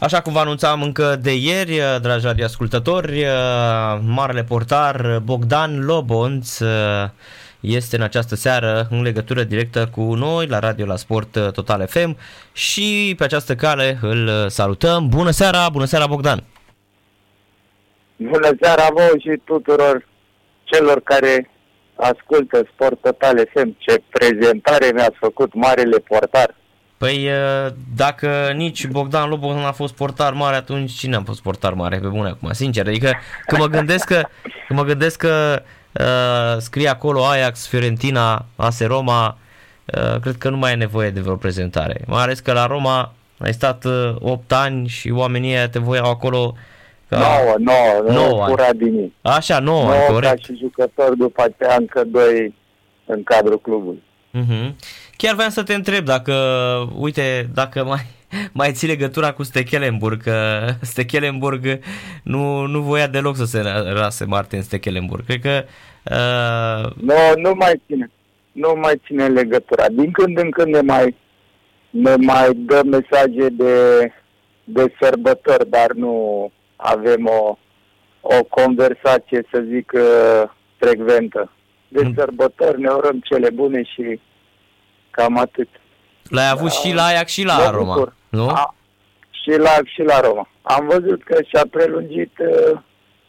Așa cum vă anunțam încă de ieri, dragi radioascultători, marele portar Bogdan Lobonț este în această seară în legătură directă cu noi la radio la Sport Total FM și pe această cale îl salutăm. Bună seara, bună seara Bogdan! Bună seara vouă și tuturor celor care ascultă Sport Total FM. Ce prezentare mi-ați făcut, marele portar! Păi dacă nici Bogdan Lobo nu a fost portar mare, atunci cine a fost portar mare pe bune acum, sincer. Adică când mă gândesc că, când mă gândesc că uh, scrie acolo Ajax, Fiorentina, AS Roma, uh, cred că nu mai e nevoie de vreo prezentare. Mai ales că la Roma ai stat uh, 8 ani și oamenii ăia te voiau acolo ca... 9, 9, 9 Curadini. Așa, 9, 9 corect. ca și jucător după aceea încă 2 în cadrul clubului. Uh-huh. Chiar vreau să te întreb dacă, uite, dacă mai, mai ții legătura cu Stekelenburg, că Stekelenburg nu, nu voia deloc să se rase Martin Stekelenburg. Cred că... Uh... Nu, nu mai ține. Nu mai ține legătura. Din când în când ne mai, ne mai dă mesaje de, de sărbători, dar nu avem o, o conversație, să zic, frecventă. De mm. sărbători ne urăm cele bune și cam atât. L-ai avut da. și la Ajax și la Roma, bucur. nu? A, și la și la Roma. Am văzut că și-a prelungit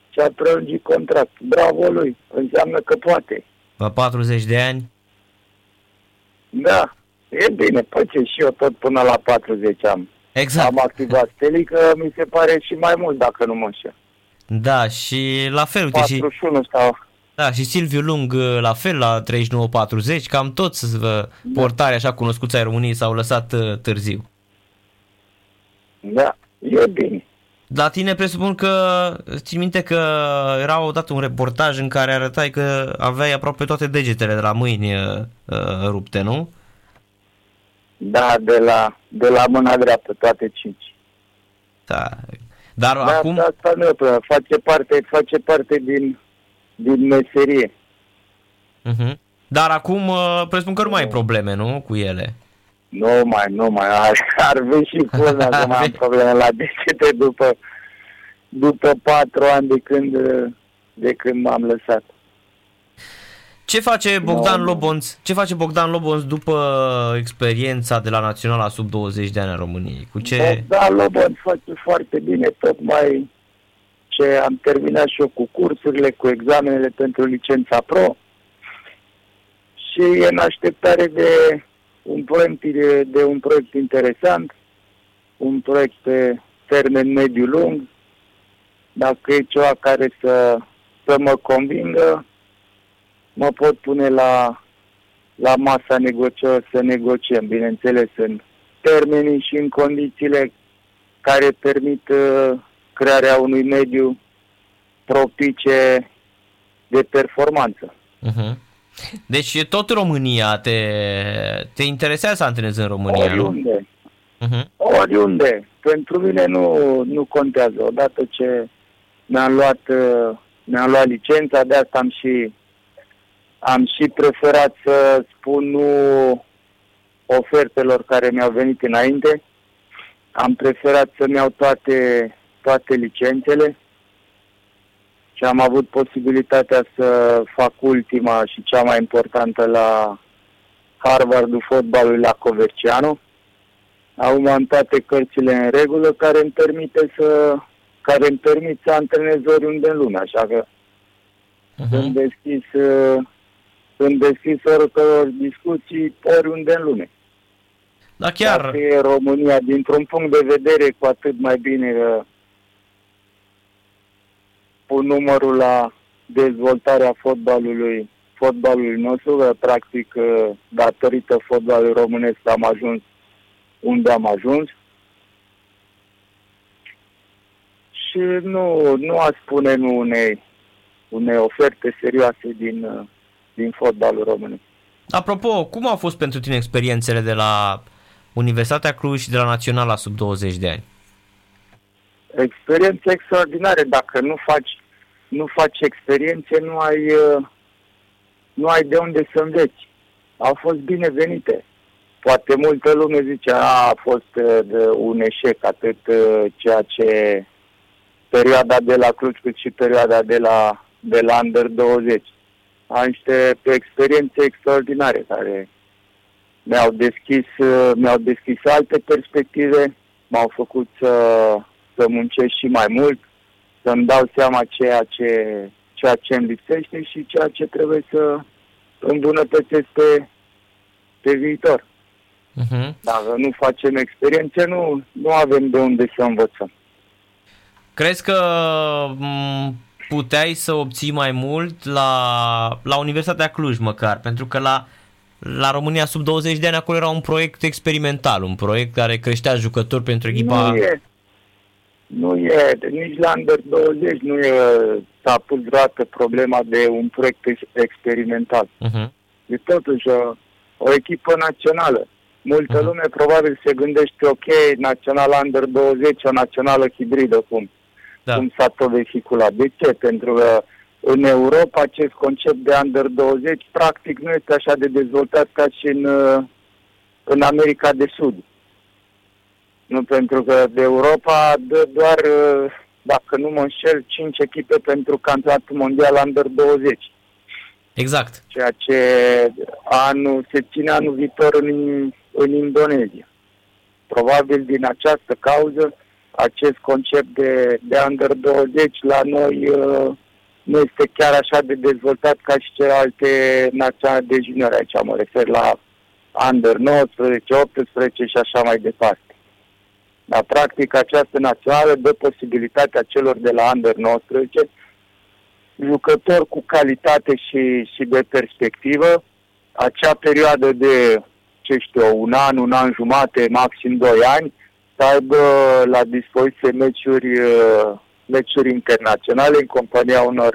și-a prelungit contract. Bravo lui, înseamnă că poate. La 40 de ani? Da, e bine, păi ce și eu tot până la 40 am. Exact. Am activat Stelică, mi se pare și mai mult dacă nu mă înșel. Da, și la fel, uite 41 și... stau. Da, și Silviu Lung la fel la 39-40, cam toți da. portari așa cunoscuți ai României s-au lăsat uh, târziu. Da, e bine. La tine presupun că, ții minte că era odată un reportaj în care arătai că aveai aproape toate degetele de la mâini uh, rupte, nu? Da, de la, de la mâna dreaptă, toate cinci. Da. Dar da, acum... Asta nu e face parte, face parte din, din meserie. Uh-huh. Dar acum presupun că nu mai ai probleme, nu, cu ele? Nu mai, nu mai, ar, ar fi și până acum am probleme la degete după, după patru ani de când, de când m-am lăsat. Ce face Bogdan no. Lobonț? Ce face Bogdan Lobonț după experiența de la Naționala sub 20 de ani a României? Cu ce Bogdan Lobonț face foarte bine, tocmai ce am terminat și eu cu cursurile, cu examenele pentru licența pro. Și e în așteptare de un proiect, de, de un proiect interesant, un proiect pe termen mediu-lung, dacă e ceva care să, să mă convingă, mă pot pune la, la masa negociilor să negociem, bineînțeles, în termenii și în condițiile care permit uh, crearea unui mediu propice de performanță. Uh-huh. Deci tot România te, te interesează să antrenezi în România, Oriunde. nu? Uh-huh. Oriunde. Pentru mine nu, nu contează. Odată ce mi-am luat, uh, mi-am luat licența, de asta am și am și preferat să spun nu ofertelor care mi-au venit înainte. Am preferat să-mi iau toate, toate licențele și am avut posibilitatea să fac ultima și cea mai importantă la Harvardul fotbalului la Coverciano. Acum am toate cărțile în regulă care îmi permite să care îmi permit să antrenez oriunde în lume, așa că uh-huh. sunt deschis sunt deschis oricăror discuții oriunde în lume. Da, chiar. Dacă e România, dintr-un punct de vedere, cu atât mai bine că pun numărul la dezvoltarea fotbalului, fotbalului nostru, că practic datorită fotbalului românesc am ajuns unde am ajuns. Și nu, nu aș spune nu unei, unei oferte serioase din, din fotbalul românesc. Apropo, cum au fost pentru tine experiențele de la Universitatea Cluj și de la Naționala sub 20 de ani? Experiențe extraordinare. Dacă nu faci, nu faci experiențe, nu ai, nu ai de unde să înveți. Au fost binevenite. poate multă lume zice, a, a fost uh, de un eșec atât uh, ceea ce perioada de la Cluj cât și perioada de la, de la Under 20. Am niște experiențe extraordinare care mi-au deschis, uh, mi-au deschis alte perspective, m-au făcut să, să muncesc și mai mult, să-mi dau seama ceea ce, ceea ce îmi lipsește și ceea ce trebuie să îmbunătățesc pe, pe viitor. Uh-huh. Dacă nu facem experiențe, nu, nu avem de unde să învățăm. Crezi că puteai să obții mai mult la, la Universitatea Cluj măcar? Pentru că la, la România sub 20 de ani acolo era un proiect experimental, un proiect care creștea jucători pentru echipa... Nu e, nu e nici la Under 20 nu e, s-a pus vreodată problema de un proiect experimental. Uh-huh. E totuși o, o echipă națională. Multă uh-huh. lume probabil se gândește, ok, național Under 20, o națională hibridă, cum, da. cum s-a tot vehiculat. De ce? Pentru că în Europa acest concept de Under 20 practic nu este așa de dezvoltat ca și în, în America de Sud. Nu pentru că de Europa dă doar, dacă nu mă înșel, 5 echipe pentru campionatul mondial Under 20. Exact. Ceea ce anul, se ține anul viitor în, în Indonezia. Probabil din această cauză, acest concept de, de Under 20 la noi uh, nu este chiar așa de dezvoltat ca și celelalte naționale de junior. Aici mă refer la Under 19, 18 și așa mai departe. Dar, practic, această națională dă posibilitatea celor de la Under 19, jucători cu calitate și, și de perspectivă, acea perioadă de, ce știu, un an, un an jumate, maxim doi ani, să aibă la dispoziție meciuri, meciuri internaționale în compania unor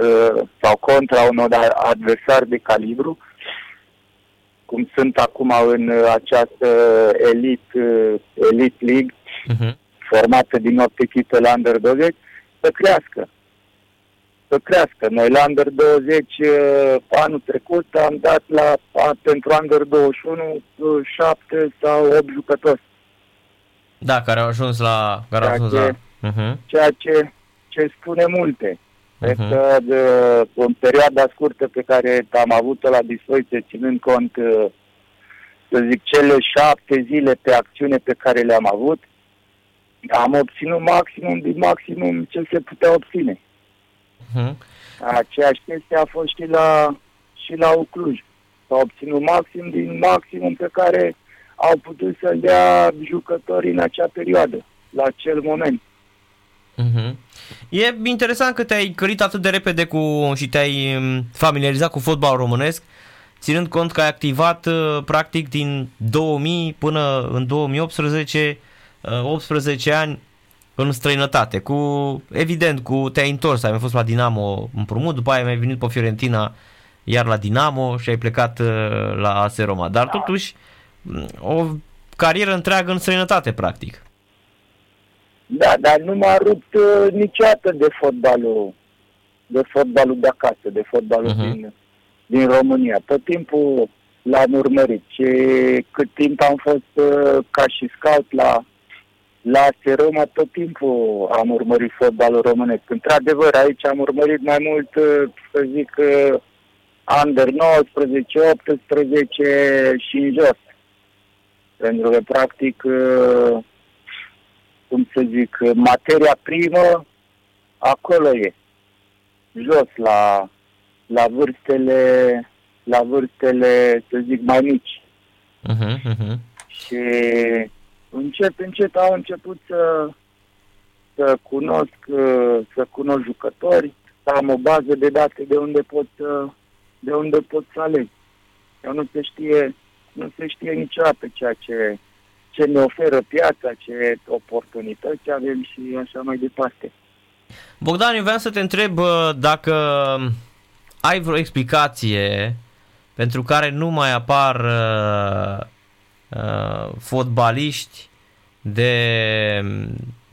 sau contra unor adversari de calibru, cum sunt acum în această Elite, Elite League, uh-huh. formată din 8 echipe la Under 20, să crească. Să crească. Noi la Under 20 uh, anul trecut am dat la, pentru Under 21 7 uh, sau 8 jucători. Da, care au ajuns la... Care ceea, au ajuns ce, la... Uh-huh. ceea ce, ce spune multe. Uh-huh. Cred că de, în perioada scurtă pe care am avut-o la dispoziție, ținând cont, uh, să zic, cele șapte zile pe acțiune pe care le-am avut, am obținut maximum din maximum ce se putea obține. Uh-huh. Aceeași chestie a fost și la, și la Ucluj. S-a obținut maxim din maximum pe care au putut să dea jucătorii în acea perioadă, la acel moment. Uh-huh. E interesant că te-ai călit atât de repede cu și te-ai um, familiarizat cu fotbalul românesc, ținând cont că ai activat uh, practic din 2000 până în 2018 18 uh, ani în străinătate, cu, evident, cu te-ai întors, ai mai fost la Dinamo împrumut, după aia ai mai venit pe Fiorentina iar la Dinamo și ai plecat uh, la AS Roma, dar totuși mm, o carieră întreagă în străinătate, practic. Da, dar nu m-a rupt uh, niciodată de fotbalul de fotbalul de acasă, de fotbalul uh-huh. din, din România. Tot timpul l-am urmărit și cât timp am fost uh, ca și scout la la Roma tot timpul am urmărit fotbalul românesc. Într-adevăr, aici am urmărit mai mult, uh, să zic, uh, under 19, 18 și în jos. Pentru că, practic, uh, cum să zic, materia primă acolo e. Jos, la, la vârstele, la vârstele, să zic, mai mici. Uh-huh, uh-huh. Și încet, încet au început să, să cunosc, să cunosc jucători, să am o bază de date de unde pot, de unde pot să aleg. Eu nu se știe, nu se știe niciodată ceea ce, ce ne oferă piața, ce oportunități avem și așa mai departe. Bogdan, eu vreau să te întreb dacă ai vreo explicație pentru care nu mai apar uh, uh, fotbaliști de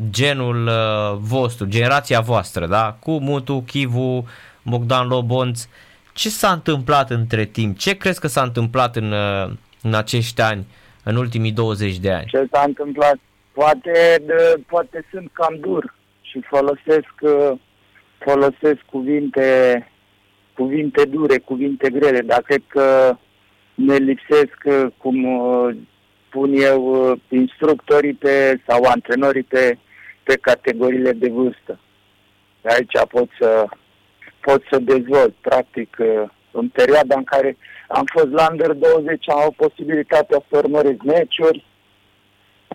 genul uh, vostru, generația voastră, da? Cu Mutu, Chivu, Bogdan Lobonț. Ce s-a întâmplat între timp? Ce crezi că s-a întâmplat în, uh, în acești ani în ultimii 20 de ani? Ce s-a întâmplat? Poate, de, poate sunt cam dur și folosesc, uh, folosesc cuvinte, cuvinte dure, cuvinte grele, dar cred că ne lipsesc, uh, cum uh, pun eu, instructorii pe, sau antrenorii pe, pe categoriile de vârstă. Aici pot să, pot să dezvolt, practic, în perioada în care am fost la Under 20, am avut posibilitatea să urmăresc meciuri,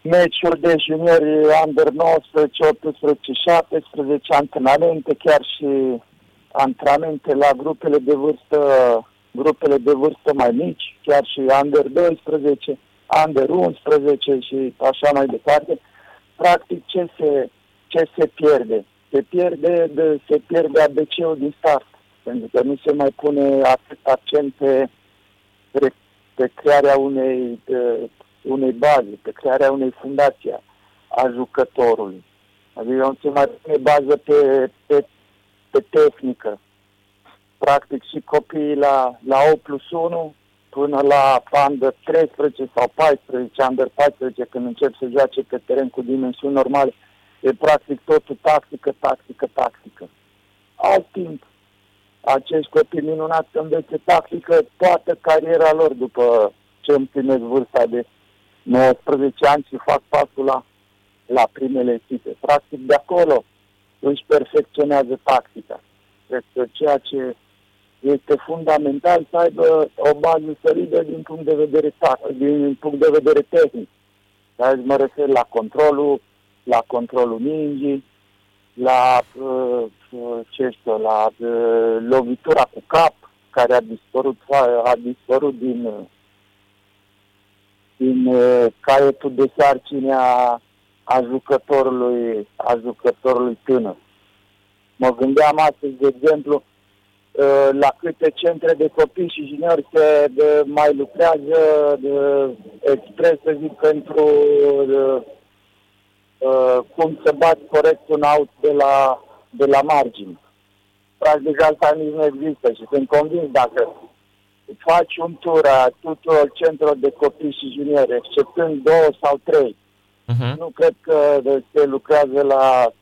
meciuri de juniori Under 19, 18, 17, antrenamente, chiar și antrenamente la grupele de vârstă, grupele de vârstă mai mici, chiar și Under 12, Under 11 și așa mai departe. Practic, ce se, ce se pierde? Se pierde, de, se pierde ABC-ul din start, pentru că nu se mai pune atât accent pe, pe crearea unei, de, unei baze, pe crearea unei fundații a jucătorului. Adică nu se mai pune bază pe, pe, pe tehnică. Practic și copiii la, la 8 plus 1 până la under 13 sau 14, under 14, când încep să joace pe teren cu dimensiuni normale, e practic totul tactică, tactică, tactică. Alt timp, acești copii minunați să învețe tactică toată cariera lor după ce împlinesc vârsta de 19 ani și fac pasul la, la primele echipe. Practic de acolo își perfecționează tactica. Cred că ceea ce este fundamental să aibă o bază solidă din punct de vedere din punct de vedere tehnic. Dar mă refer la controlul, la controlul mingii, la uh, ce știu, la uh, lovitura cu cap, care a dispărut, a dispărut din, din uh, caietul de sarcine a, a jucătorului, a jucătorului tânăr. Mă gândeam astăzi, de exemplu, uh, la câte centre de copii și juniori se de, mai lucrează de, expres, să zic, pentru de, uh, cum să bați corect un out de la, de la margine. Practic asta nici nu există și sunt convins dacă faci un tur a tuturor centrelor de copii și juniori, exceptând două sau trei, uh-huh. nu cred că se lucrează la,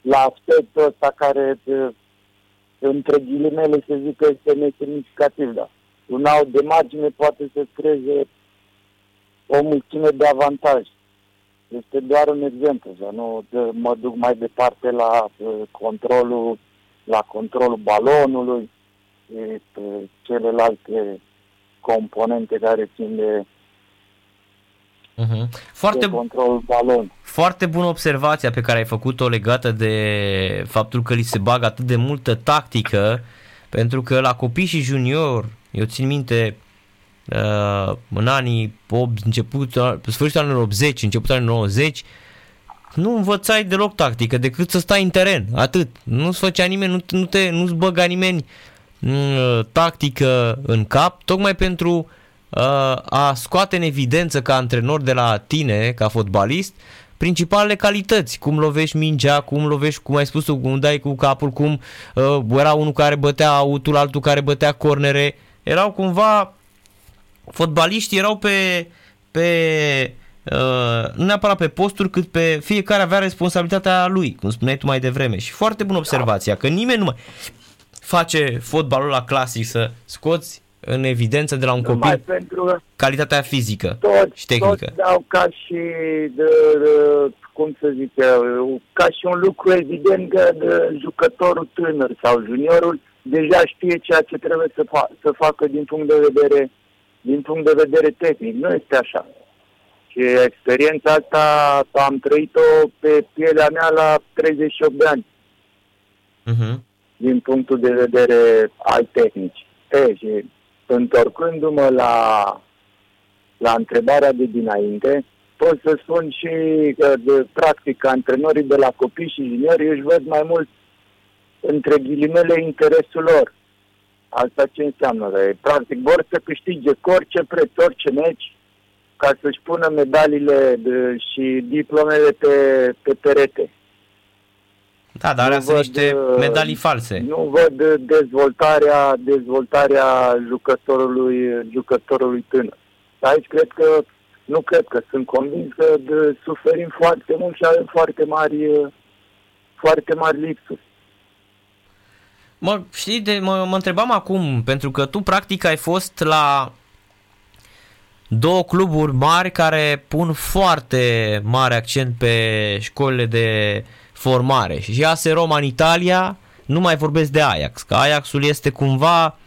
la aspectul ăsta care, între ghilimele, se zic că este nesemnificativ, da. Un out de margine poate să creeze o mulțime de avantaje. Este doar un exemplu, să nu de, mă duc mai departe la uh, controlul, la controlul balonului, pe celelalte componente care țin de Uh-huh. Foarte, control balon. Foarte bună observația pe care ai făcut-o legată de faptul că li se bagă atât de multă tactică, pentru că la copii și junior, eu țin minte, uh, în anii 8, început, sfârșitul anilor 80, începutul anilor 90, nu învățai deloc tactică, decât să stai în teren, atât. Nu-ți făcea nimeni, nu, nu te, nu-ți băga nimeni uh, tactică în cap, tocmai pentru uh, a scoate în evidență ca antrenor de la tine, ca fotbalist, principalele calități, cum lovești mingea, cum lovești, cum ai spus tu, cum dai cu capul, cum uh, era unul care bătea autul, altul care bătea cornere, erau cumva fotbaliștii erau pe, pe uh, nu neapărat pe posturi, cât pe fiecare avea responsabilitatea lui, cum spuneai tu mai devreme. Și foarte bună observația, că nimeni nu mai face fotbalul la clasic să scoți în evidență de la un Numai copil pentru calitatea fizică toți, și tehnică. Toți dau ca și, de, de, cum să zic, ca și un lucru evident că de jucătorul tânăr sau juniorul deja știe ceea ce trebuie să, fa- să facă din punct de vedere din punct de vedere tehnic. Nu este așa. Și experiența asta am trăit-o pe pielea mea la 38 de ani. Uh-huh. Din punctul de vedere al tehnici. E, și întorcându-mă la, la întrebarea de dinainte, pot să spun și că, de, practic, antrenorii de la copii și juniori își văd mai mult între ghilimele interesul lor. Asta ce înseamnă? Practic vor să câștige cu orice preț, orice meci, ca să-și pună medaliile de, și diplomele pe, pe perete. Da, dar alea sunt niște uh, medalii false. Nu văd dezvoltarea, dezvoltarea jucătorului, jucătorului tânăr. Aici cred că nu cred că sunt convins că de, suferim foarte mult și avem foarte mari, foarte mari lipsuri. Mă, știi, de, mă, mă întrebam acum, pentru că tu practic ai fost la două cluburi mari care pun foarte mare accent pe școlile de formare. Și AS Roma în Italia, nu mai vorbesc de Ajax, că Ajaxul este cumva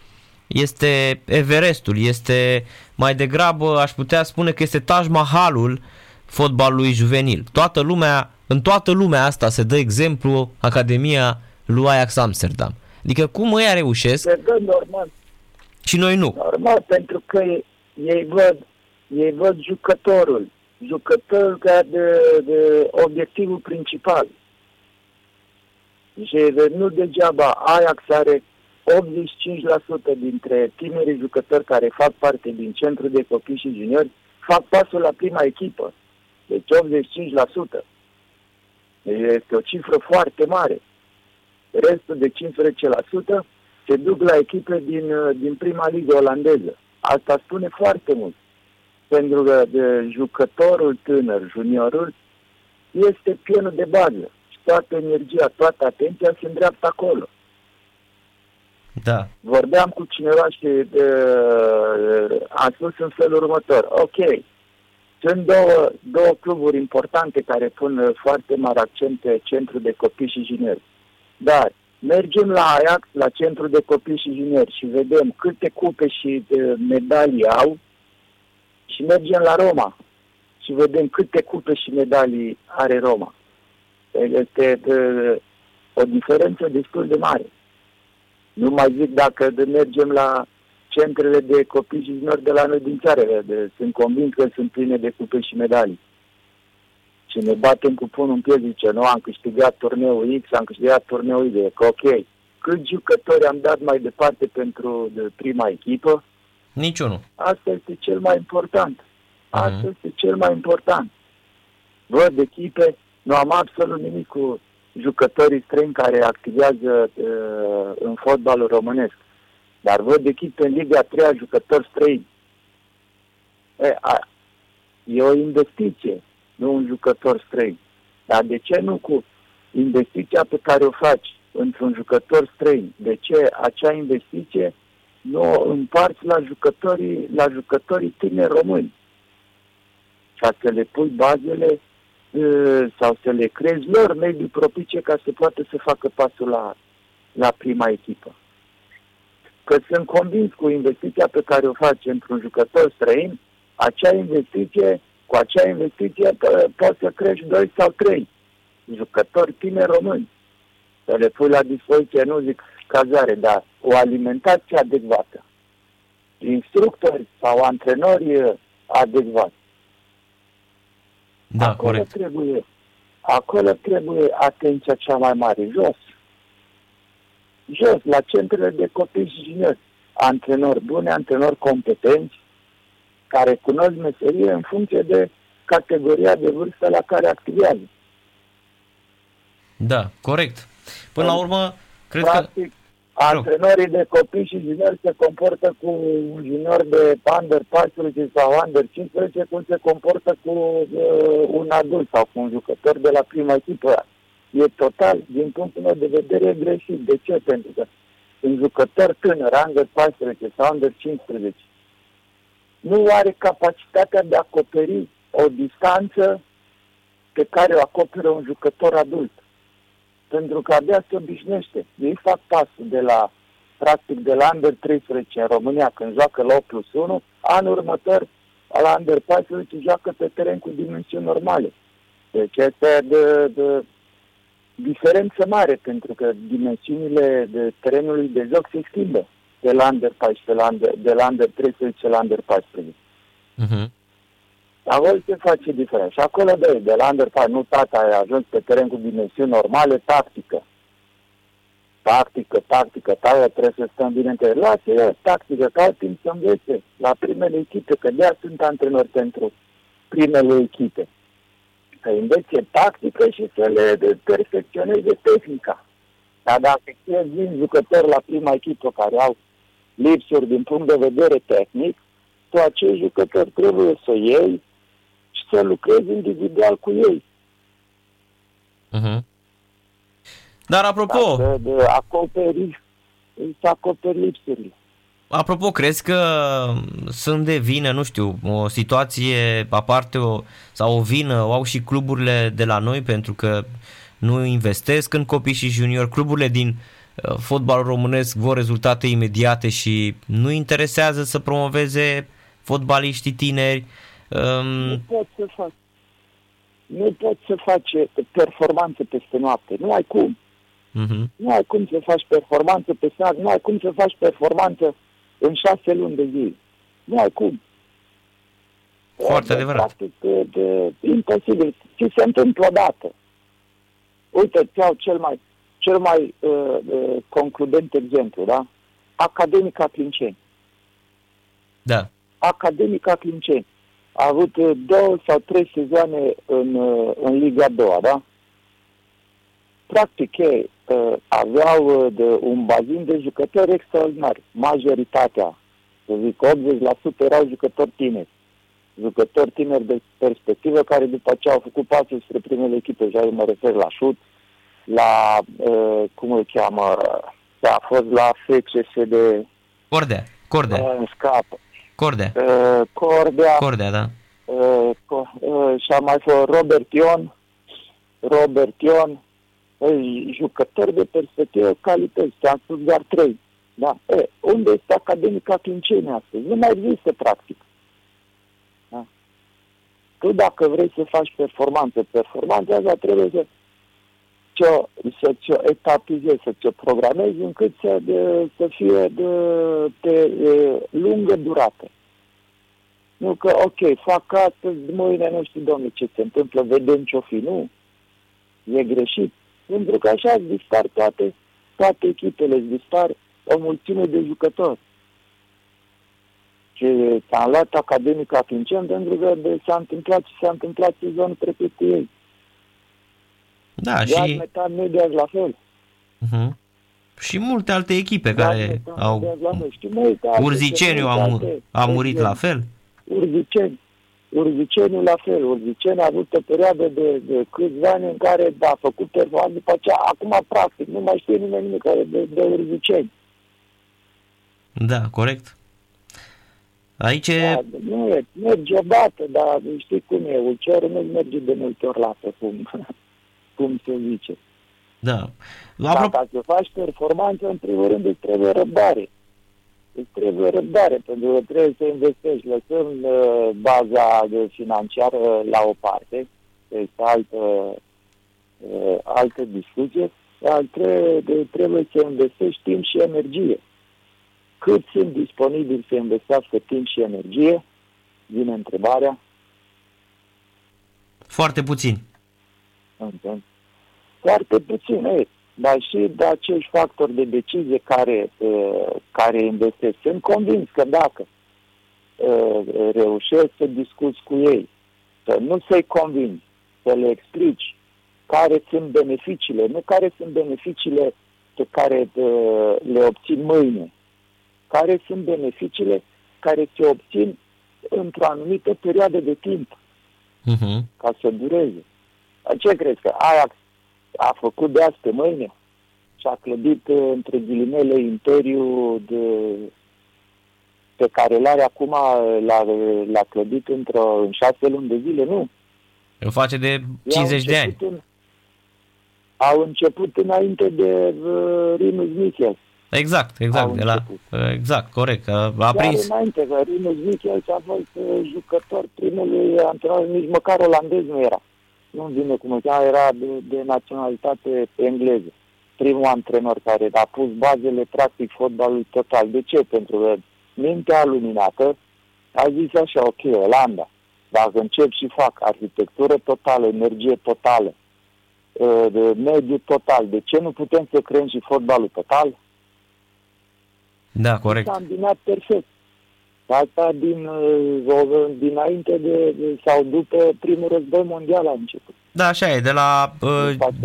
este Everestul, este mai degrabă, aș putea spune că este Taj Mahalul fotbalului juvenil. Toată lumea, în toată lumea asta se dă exemplu Academia lui Ajax Amsterdam. Adică cum ăia reușesc? Se dă normal. Și noi nu. Normal, pentru că ei văd, ei văd jucătorul. Jucătorul ca de, de obiectivul principal. Și nu degeaba Ajax are 85% dintre tinerii jucători care fac parte din centru de copii și juniori fac pasul la prima echipă. Deci 85%. Deci este o cifră foarte mare. Restul de 15% se duc la echipe din, din prima ligă olandeză. Asta spune foarte mult. Pentru că de jucătorul tânăr, juniorul, este pienul de bază. Și toată energia, toată atenția se îndreaptă acolo. Da. Vorbeam cu cineva și uh, a spus în felul următor. Ok, sunt două, două cluburi importante care pun foarte mare accent pe centru de copii și juniori. Dar mergem la Ajax, la centru de copii și juniori și vedem câte cupe și uh, medalii au și mergem la Roma și vedem câte cupe și medalii are Roma. Este uh, o diferență destul de mare. Nu mai zic dacă de mergem la centrele de copii și juniori de la noi din țară. De, sunt convins că sunt pline de cupe și medalii. Și ne batem cu punul în pie, zice, nu, am câștigat turneul X, am câștigat turneul Y, că ok. Cât jucători am dat mai departe pentru de prima echipă? Niciunul. Asta este cel mai important. Asta uh-huh. este cel mai important. Văd echipe, nu am absolut nimic cu jucătorii străini care activează uh, în fotbalul românesc. Dar văd echipe în Liga 3 jucători străini. E, a, e o investiție, nu un jucător străin. Dar de ce nu cu investiția pe care o faci într-un jucător străin? De ce acea investiție nu o împarți la jucătorii, la jucătorii tineri români? Ca să le pui bazele sau să le crezi lor mediul propice ca să poată să facă pasul la, la prima echipă. Că sunt convins cu investiția pe care o faci într-un jucător străin, acea investiție, cu acea investiție poți să crești doi sau trei jucători tineri români. Să le pui la dispoziție, nu zic cazare, dar o alimentație adecvată. Instructori sau antrenori adecvați da, acolo corect. trebuie, acolo trebuie atenția cea mai mare, jos. Jos, la centrele de copii și juniori. Antrenori buni, antrenori competenți, care cunosc meserie în funcție de categoria de vârstă la care activează. Da, corect. Până la urmă, cred Practic, că... Antrenorii de copii și juniori se comportă cu un junior de under 14 sau under 15 cum se comportă cu uh, un adult sau cu un jucător de la prima echipă. E total, din punctul meu de vedere, greșit. De ce? Pentru că un jucător tânăr, under 14 sau under 15, nu are capacitatea de a acoperi o distanță pe care o acoperă un jucător adult pentru că abia se obișnuiește. Ei fac pasul de la, practic, de la Under 13 în România, când joacă la 8 plus 1, anul următor, la Under 14, joacă pe teren cu dimensiuni normale. Deci este de, de diferență mare, pentru că dimensiunile de terenului de joc se schimbă de la Under 14, la under, de la Under 13 la Under 14. Uh-huh. Acolo se face diferență. Și acolo, de, de la Under nu tata a ajuns pe teren cu dimensiuni normale, tactică. Tactică, tactică, tata trebuie să stăm bine între Lasă eu tactică, ca timp să învețe la primele echipe, că de sunt antrenori pentru primele echipe. Să învețe tactică și să le perfecționeze tehnica. Dar dacă vin jucători la prima echipă care au lipsuri din punct de vedere tehnic, tu acei jucători trebuie să iei să lucrezi individual cu ei. Uh-huh. Dar apropo... Să de acoperi, să acoperi lipsurile. Apropo, crezi că sunt de vină, nu știu, o situație aparte o, sau o vină o au și cluburile de la noi pentru că nu investesc în copii și junior, cluburile din uh, fotbal românesc vor rezultate imediate și nu interesează să promoveze fotbaliștii tineri. Um... Nu poți să faci. Nu poți să faci performanțe peste noapte. Nu ai cum. Uh-huh. Nu ai cum să faci performanță peste noapte. Nu ai cum să faci performanță în șase luni de zi. Nu ai cum. Foarte de, adevărat. Practic, de, de, imposibil. Ți se întâmplă odată. Uite, îți iau cel mai, cel mai uh, uh, concludent exemplu, da? Academica Clinceni. Da. Academica Clinceni. A avut uh, două sau trei sezoane în, uh, în Liga 2, da? Practic, ei uh, aveau uh, de un bazin de jucători extraordinar. Majoritatea, să zic 80% erau jucători tineri. Jucători tineri de perspectivă care după ce au făcut pasul spre primele echipe, și mă refer la șut, la, uh, cum îl cheamă, a fost la FCS de... Cordea, Cordea. Uh, scapă. Cordea. Uh, Cordea. Cordea, da. Uh, uh, și a mai fost Robert Ion, Robert Ion, jucători de perspectivă calități, am spus doar trei. Da? E, unde este Academica Clinceni astăzi? Nu mai există practic. Da? Tu dacă vrei să faci performanță, performanța asta trebuie să ți-o, să ți-o etapizezi, să ți-o programezi încât să, de, să fie de, de, de lungă durată. Nu că, ok, fac astăzi, mâine nu știu, domnule, ce se întâmplă, vedem ce-o fi. Nu. E greșit. Pentru că așa dispar toate, toate echipele, dispar o mulțime de jucători. Și s-a luat academic atunci pentru că s-a întâmplat și s-a întâmplat sezonul trecut cu ei. Da, Iar și... Metan Media la fel. Uh-huh. Și multe alte echipe Iar care au... Urziceniu a, mu- a murit la fel. Urziceni. Urziceniu la fel. Urziceniu a avut o perioadă de, de câțiva ani în care a făcut performanță, după aceea, acum practic, nu mai știe nimeni nimic de, de Urziceni. Da, corect. Aici da, nu e, merge odată, dar știi cum e, ulcerul nu merge de multe ori la cum, cum se zice. Da. La Dacă să faci performanță, în primul rând îți trebuie răbdare îți trebuie răbdare, pentru că trebuie să investești, lăsând uh, baza financiară la o parte, este altă, uh, altă discuție, dar trebuie, trebuie să investești timp și energie. Cât sunt disponibili să investească timp și energie? Vine întrebarea. Foarte puțin. Foarte puțin, ei dar și de acești factori de decizie care, uh, care investesc. Sunt convins că dacă uh, reușești să discuți cu ei, să nu să-i convingi, să le explici care sunt beneficiile, nu care sunt beneficiile pe care uh, le obțin mâine, care sunt beneficiile care se obțin într-o anumită perioadă de timp, uh-huh. ca să dureze. Ce crezi că Ajax a făcut de azi pe mâine și a clădit, uh, între ghilimele, imperiul de, pe care l-are acum, l-a, l-a clădit într-o, în șase luni de zile, nu. Îl face de 50 de ani. În, au început înainte de uh, Rinus Michels. Exact, exact, de la, uh, exact, corect. A, a prins. înainte, că Rinus Michels a fost uh, jucător primului antrenor, nici măcar olandez nu era nu vine cum îl cheamă, era de, de naționalitate engleză. Primul antrenor care a pus bazele practic fotbalului total. De ce? Pentru că mintea luminată a zis așa, ok, Olanda, dacă încep și fac arhitectură totală, energie totală, ă, de mediu total, de ce nu putem să creăm și fotbalul total? Da, corect. S-a îmbinat perfect. Asta din, uh, dinainte de, sau după primul război mondial a început. Da, așa e, de la uh,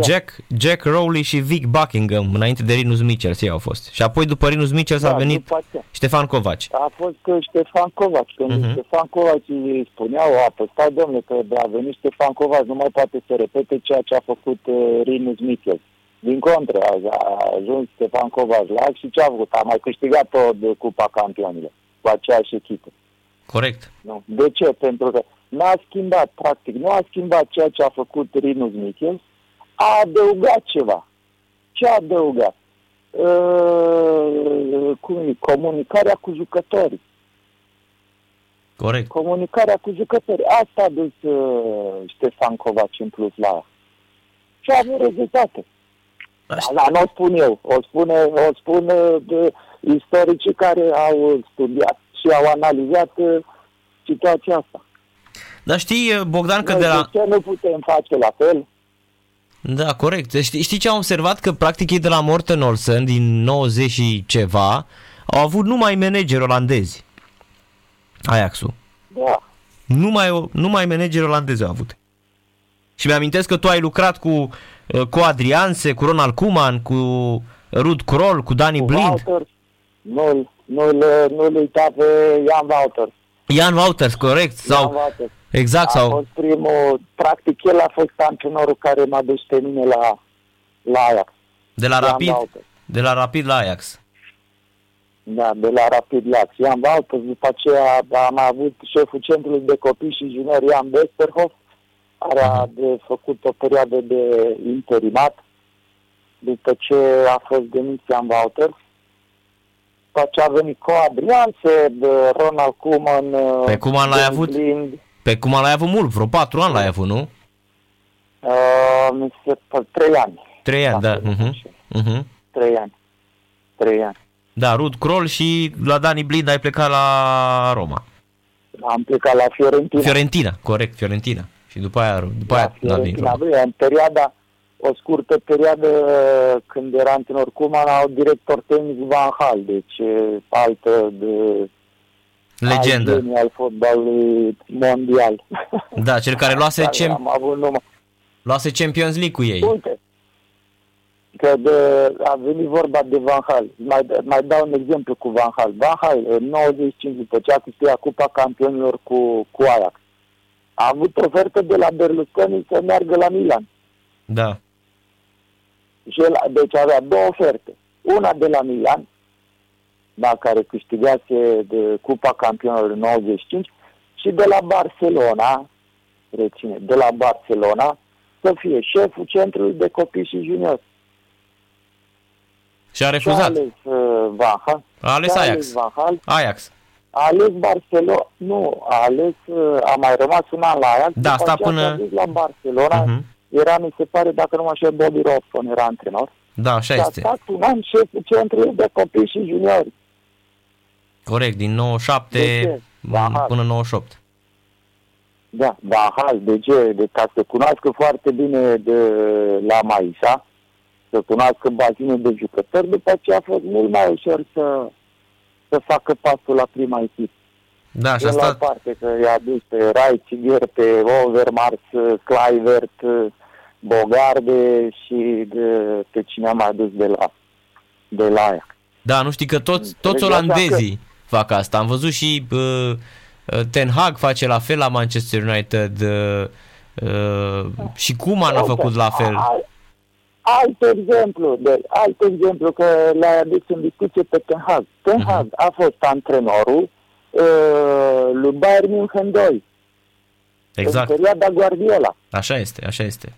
Jack, Jack Rowley și Vic Buckingham, înainte de Rinus Michels, ei au fost. Și apoi după Rinus Michels da, a venit Ștefan Covaci. A fost uh, Ștefan Covaci. Când uh-huh. Ștefan Covaci îi spuneau, a, stai domnule, că a venit Ștefan Covaci, nu mai poate să repete ceea ce a făcut uh, Rinus Michels. Din contră, a, a ajuns Ștefan Covaci la și ce a făcut? A mai câștigat o de Cupa Campionilor cu aceeași echipă. Corect. Nu. De ce? Pentru că n-a schimbat, practic, nu a schimbat ceea ce a făcut Rinus Michels, a adăugat ceva. Ce a adăugat? Uh, cum e? Comunicarea cu jucătorii. Corect. Comunicarea cu jucătorii. Asta a dus uh, Ștefan Covaci în plus la ea. Și a avut rezultate. Dar nu o spun eu, o spune, o spun de istoricii care au studiat și au analizat uh, situația asta. Dar știi, Bogdan, că Noi de la... De ce nu putem face la fel? Da, corect. Știi, știi ce am observat? Că practic ei de la Morten Olsen din 90 și ceva au avut numai manageri olandezi. Ajaxul. Da. Numai, numai manageri olandezi au avut. Și mi-amintesc că tu ai lucrat cu, uh, cu Adrianse, cu Ronald Koeman, cu Rud Kroll, cu Danny cu Blind. Nu, nu, nu, nu uita pe Ian Wouters. Ian Wouters, corect. Sau, Ian Wouters. Exact. A sau... fost primul, practic el a fost antrenorul care m-a dus pe mine la, la Ajax. De la Ian Rapid? Wouters. De la Rapid la Ajax. Da, de la Rapid la Ajax. Ian Wouters, după aceea am avut șeful centrului de copii și juniori Ian Westerhoff, care a mhm. de făcut o perioadă de interimat după ce a fost demis Ian Wouters după ce a venit cu Adrian, se, Ronald Koeman, Pe Koeman l-ai avut? Lind. Pe Koeman l-ai avut mult, vreo patru ani l-ai avut, nu? Uh, mi se trei ani. Trei ani, da. Uh-huh. Uh-huh. Trei ani. Trei ani. Da, Rud Kroll și la Dani Blind ai plecat la Roma. Am plecat la Fiorentina. Fiorentina, corect, Fiorentina. Și după aia, după aia la Fiorentina, da, în perioada, o scurtă perioadă când era antrenor Cuman, au director tehnic Van Hal, deci altă de legendă al fotbalului mondial. Da, cel care luase, cem... am avut numai. luase Champions League cu ei. Uite, că de, a venit vorba de Van Hal. Mai, mai dau un exemplu cu Van Hal. Van Hal, în 95, după ce a câștigat Cupa Campionilor cu, cu Ajax, a avut ofertă de la Berlusconi să meargă la Milan. Da. Și el, deci avea două oferte. Una de la Milan, da, care câștigase de Cupa Campionilor 95, și de la Barcelona, reține, de la Barcelona, să fie șeful centrului de copii și juniori. Și a refuzat. Și a ales uh, Vaha. A ales Ajax. Ales Vahal, Ajax. A ales Barcelona, nu, a ales, uh, a mai rămas un an la Ajax. Da, asta până... A la Barcelona, uh-huh era, mi se pare, dacă nu mă așa, Bobby Robson era antrenor. Da, așa este. Și a stat un an șeful centrului de copii și juniori. Corect, din 97 până 98. Da, Bahal, de ce? De ca să cunoască foarte bine de la Maisa, să cunoască bazinul de jucători, după aceea a fost mult mai ușor să, să facă pasul la prima echipă. Da, și asta... La parte, că i-a dus pe Raiciger, pe Overmars, Clivert, Bogarde și de, pe cine am adus de la, de la aia. Da, nu știi că toți, toți olandezii că... fac asta. Am văzut și uh, Ten Hag face la fel la Manchester United uh, uh, și cum a făcut la fel. Alt exemplu, de, alt exemplu că l-ai adus în discuție pe Ten Hag. Ten mhm. Hag uh-huh. a fost antrenorul uh, lui Bayern München 2. Exact. În perioada Guardiola. Așa este, așa este.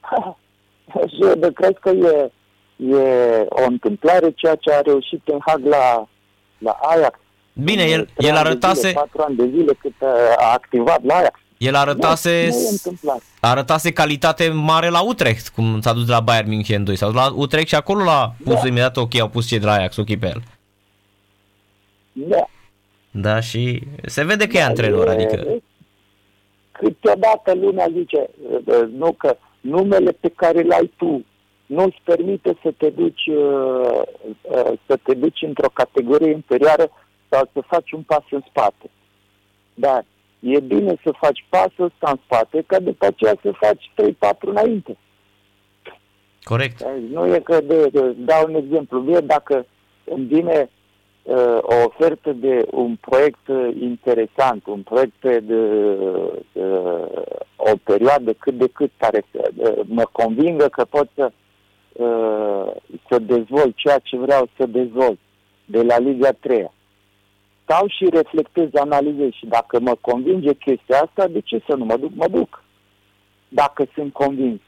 și eu cred că e, e o întâmplare ceea ce a reușit în Hag la, la Ajax. Bine, el, el arătase... Zile, patru ani de zile cât a activat la Ajax. El arătase, nu, nu arătase calitate mare la Utrecht, cum s-a dus de la Bayern München 2. S-a dus la Utrecht și acolo l-a pus da. imediat ok, au pus cei de la Ajax ok pe el. Da. Da, și se vede că da, e antrenor, e, adică... Câteodată lumea zice, nu că numele pe care l-ai tu nu îți permite să te duci, uh, uh, să te duci într-o categorie interioară sau să faci un pas în spate. Dar e bine să faci pasul ăsta în spate, ca după aceea să faci 3-4 înainte. Corect. Nu e că, de, de, dau un exemplu, bine, dacă îmi vine uh, o ofertă de un proiect uh, interesant, un proiect de, de, de o perioadă cât de cât care să, de, mă convingă că pot să, uh, să dezvolt ceea ce vreau să dezvolt de la Liga 3 stau și reflectez, analizez și dacă mă convinge chestia asta, de ce să nu mă duc? Mă duc. Dacă sunt convins.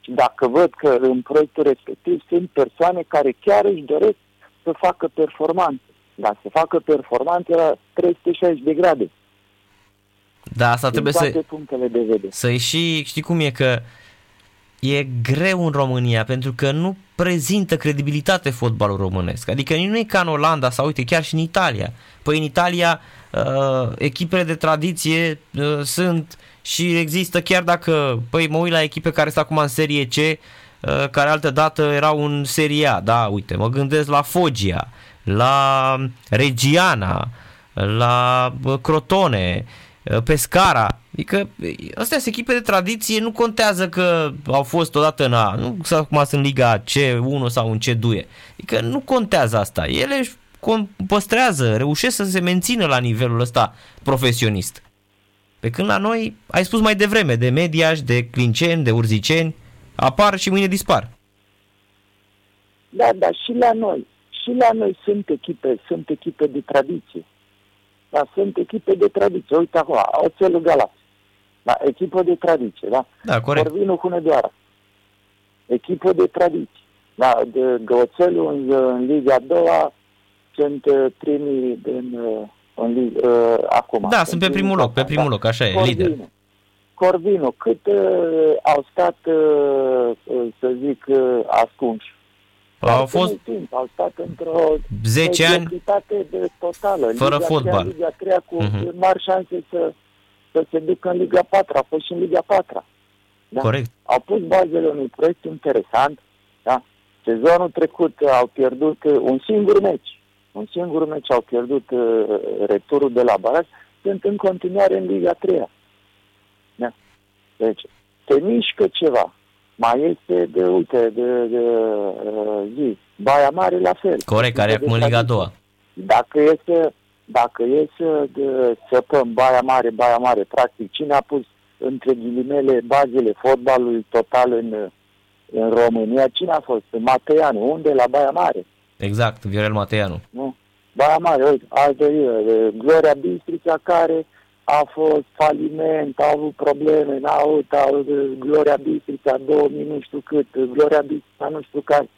Și dacă văd că în proiectul respectiv sunt persoane care chiar își doresc să facă performanțe. Dar să facă performanțe la 360 de grade. Da, asta trebuie să, punctele de vedere. să și, știi cum e că e greu în România pentru că nu prezintă credibilitate fotbalul românesc. Adică nu e ca în Olanda sau uite chiar și în Italia. Păi în Italia uh, echipele de tradiție uh, sunt și există chiar dacă, păi mă uit la echipe care sunt acum în serie C, uh, care altă dată erau în serie A, da, uite, mă gândesc la Foggia, la Regiana, la uh, Crotone, uh, Pescara, Adică astea sunt echipe de tradiție, nu contează că au fost odată în A, nu sau acum sunt în Liga C1 sau în C2. Adică nu contează asta. Ele își păstrează, reușesc să se mențină la nivelul ăsta profesionist. Pe când la noi, ai spus mai devreme, de mediaș, de clinceni, de urziceni, apar și mâine dispar. Da, da, și la noi. Și la noi sunt echipe, sunt echipe de tradiție. Da, sunt echipe de tradiție. Uite acum, Oțelul Galați. Da, echipă de tradiție, da? Da, corect. Corvinul Hunedoara. Echipă de tradiție. Da, de Oțelul în, în Liga a doua sunt uh, primii din, uh, în, uh, acum. Da, sunt pe primul loc, pe primul da. loc, așa e, Corvino. lider. Corvino, cât uh, au stat, uh, să zic, uh, ascunși? Au fost timp, au stat într-o 10 ani de totală. fără Liga fotbal. 3, Liga 3 cu uh-huh. mari șanse să, să se ducă în Liga 4, a fost și în Liga 4. Da? Corect. Au pus bazele unui proiect interesant. Da? Sezonul trecut au pierdut un singur meci un singur meci au pierdut uh, returul de la baraj, sunt în continuare în Liga 3 da? Deci, se mișcă ceva. Mai este de, uite, de, de uh, zi, Baia Mare la fel. Corect, care e acum în Liga 2 Dacă este, dacă este de săpăm Baia Mare, Baia Mare, practic, cine a pus între ghilimele bazele fotbalului total în, în România, cine a fost? Mateanu, unde? La Baia Mare. Exact, Viorel Mateanu. Nu? Baia Mare, uite, altă Gloria Bistrița care a fost faliment, a avut probleme, n-a avut, a avut Gloria Bistrița 2000 nu știu cât, Gloria Bistrița nu știu care.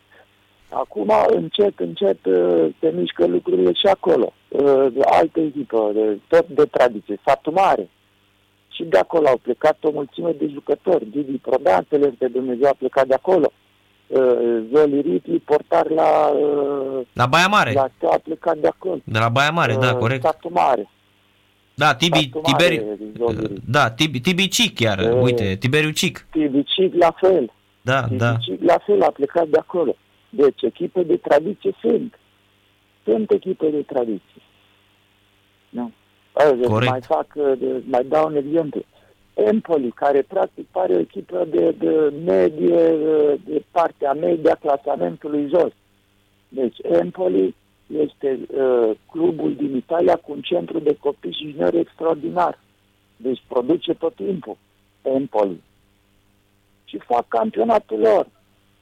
Acum, încet, încet, uh, se mișcă lucrurile și acolo. Uh, altă echipă, tot de tradiție, Satul Mare. Și de acolo au plecat o mulțime de jucători. Didi Prodan, de Dumnezeu, a plecat de acolo. Uh, Zoli Ritli, portar la... Uh, la Baia Mare. La a plecat de acolo. De la Baia Mare, da, uh, corect. Statul Mare. Da, Tibi, Tiberi, da, Tibi, Tibi Cic chiar, e, uite, Tiberiu Cic. Tibi Cic la fel. Da, Tibi da. Cic la fel a plecat de acolo. Deci echipe de tradiție sunt. Sunt echipe de tradiție. Nu. Corect. Mai fac, mai dau un exemplu. Empoli, care practic pare o echipă de, de medie, de partea media a clasamentului jos. Deci Empoli este uh, clubul din Italia cu un centru de copii și juniori extraordinar. Deci produce tot timpul Empoli. Și fac campionatul lor.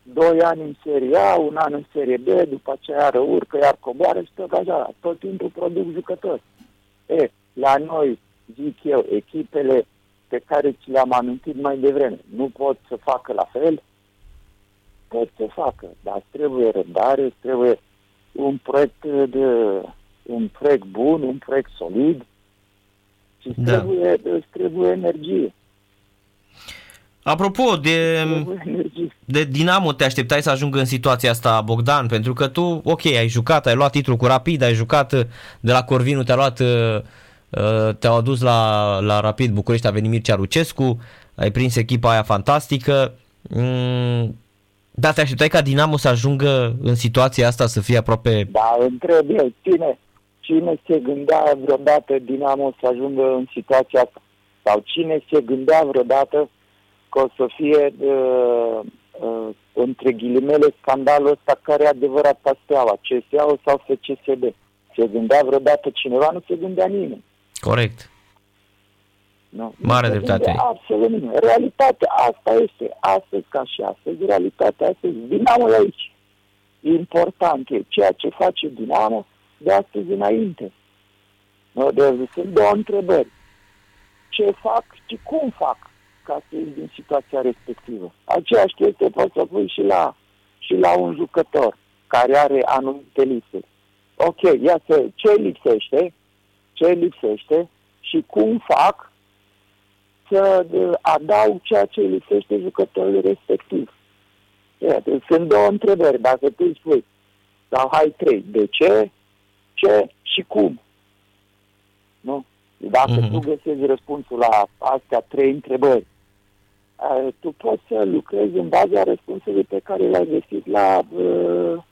Doi ani în Serie A, un an în Serie B, după aceea urcă, iar coboară și tot așa. Tot timpul produc jucători. E, la noi, zic eu, echipele pe care ți le-am amintit mai devreme. Nu pot să facă la fel? Pot să facă, dar trebuie răbdare, trebuie un proiect, de, un proiect bun, un proiect solid și da. trebuie, trebuie energie. Apropo de, de Dinamo, te așteptai să ajungă în situația asta, Bogdan? Pentru că tu, ok, ai jucat, ai luat titlul cu Rapid, ai jucat de la Corvinu, te-a luat uh, Uh, te-au adus la, la Rapid București, a venit Mircea Lucescu, ai prins echipa aia fantastică. Mm, da, te așteptai ca Dinamo să ajungă în situația asta, să fie aproape... Da, întreb eu, cine, cine se gândea vreodată Dinamo să ajungă în situația asta? Sau cine se gândea vreodată că o să fie uh, uh, între ghilimele scandalul ăsta care e adevărat pe steaua, CSA sau FCSB? Se gândea vreodată cineva? Nu se gândea nimeni. Corect. Nu, Mare nu se dreptate gândea ai. Absolut nimeni. Realitatea asta este. Astăzi ca și astăzi, realitatea astăzi. Dinamo e aici. Important e ceea ce face Dinamo de astăzi înainte. Nu, de, sunt două întrebări. Ce fac și cum fac ca să ies din situația respectivă? Aceeași chestie poți să pui și la, și la un jucător care are anumite lipsuri. Ok, ia să, ce lipsește? Ce lipsește? Și cum fac să uh, adaug ceea ce îi lipsește jucătorului respectiv? Iată, sunt două întrebări. Dacă tu îi spui, sau hai trei, de ce, ce și cum? Nu? Dacă Mhm. tu găsești răspunsul la astea trei întrebări, uh, tu poți să lucrezi în baza răspunsului pe care l-ai găsit la uh,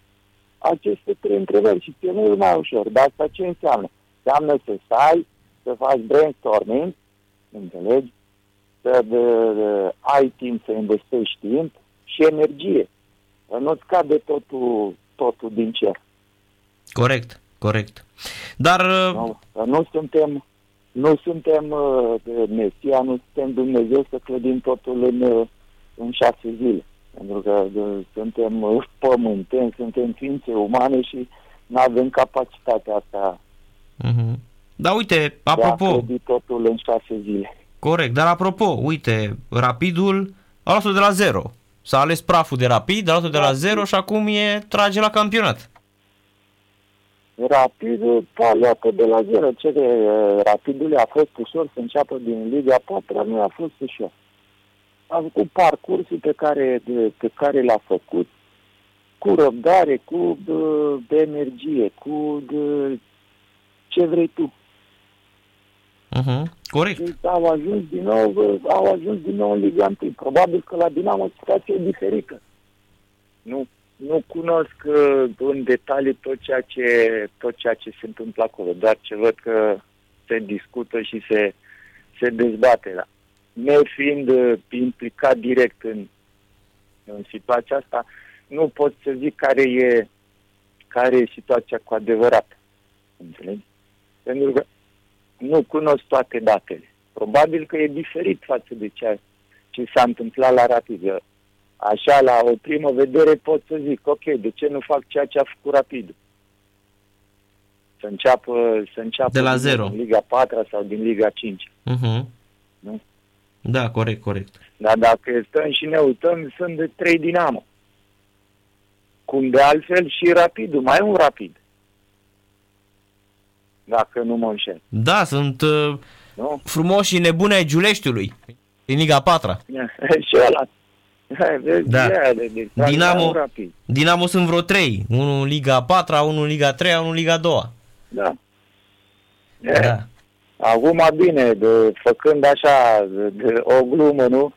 aceste trei întrebări și ți-e mult mai ușor. Dar asta ce înseamnă? Înseamnă să stai, să faci brainstorming, înțelegi? Să de, de, ai timp să investești timp și energie. Să nu-ți cade totul, totul din cer. Corect, corect. Dar uh, Nu, Că nu suntem, nu suntem uh, Mesia, nu suntem Dumnezeu să clădim totul în, uh, în șase zile. Pentru că uh, suntem uh, pământeni, suntem ființe umane și nu avem capacitatea asta uh-huh. Da, uite, de a apropo, clădi totul în șase zile. Corect, dar apropo, uite, Rapidul a luat-o de la zero. S-a ales praful de Rapid, a luat-o de la zero și acum e trage la campionat. Rapid a luat de la zero. Ce de uh, Rapidului a fost ușor să înceapă din Liga 4, nu a fost ușor. A făcut parcursul pe care, de, pe care l-a făcut cu răbdare, cu de, de energie, cu de, ce vrei tu. Uh-huh. Corect. Și au ajuns din nou, uh, au ajuns din nou în Liga 1. Probabil că la Dinamo situația e diferită. Nu, nu cunosc uh, în detaliu tot ceea, ce, tot ceea ce se întâmplă acolo, doar ce văd că se discută și se, se dezbate. Da. Nefiind uh, implicat direct în, în situația asta, nu pot să zic care e, care e situația cu adevărat. Înțelegi? Pentru că nu cunosc toate datele. Probabil că e diferit față de ceea ce s-a întâmplat la Rapid. Așa, la o primă vedere pot să zic, ok, de ce nu fac ceea ce a făcut Rapid? Să înceapă, să înceapă De la din zero. Liga 4 sau din Liga 5. Uh-huh. Nu? Da, corect, corect. Dar dacă stăm și ne uităm, sunt de trei Dinamo. Cum de altfel și Rapidul, mai un Rapid. Dacă nu mă înșel. Da, sunt uh, Nu? frumoși și nebuni ai Giuleștiului. Din Liga 4 și ăla. Vezi, Da. de, de, de, Dinamo- Rapid. Dinamo sunt vreo 3. Unul în Liga 4 unul în Liga 3 unul în Liga 2 Da. Da. Acum bine, de, făcând așa de, de, o glumă, nu?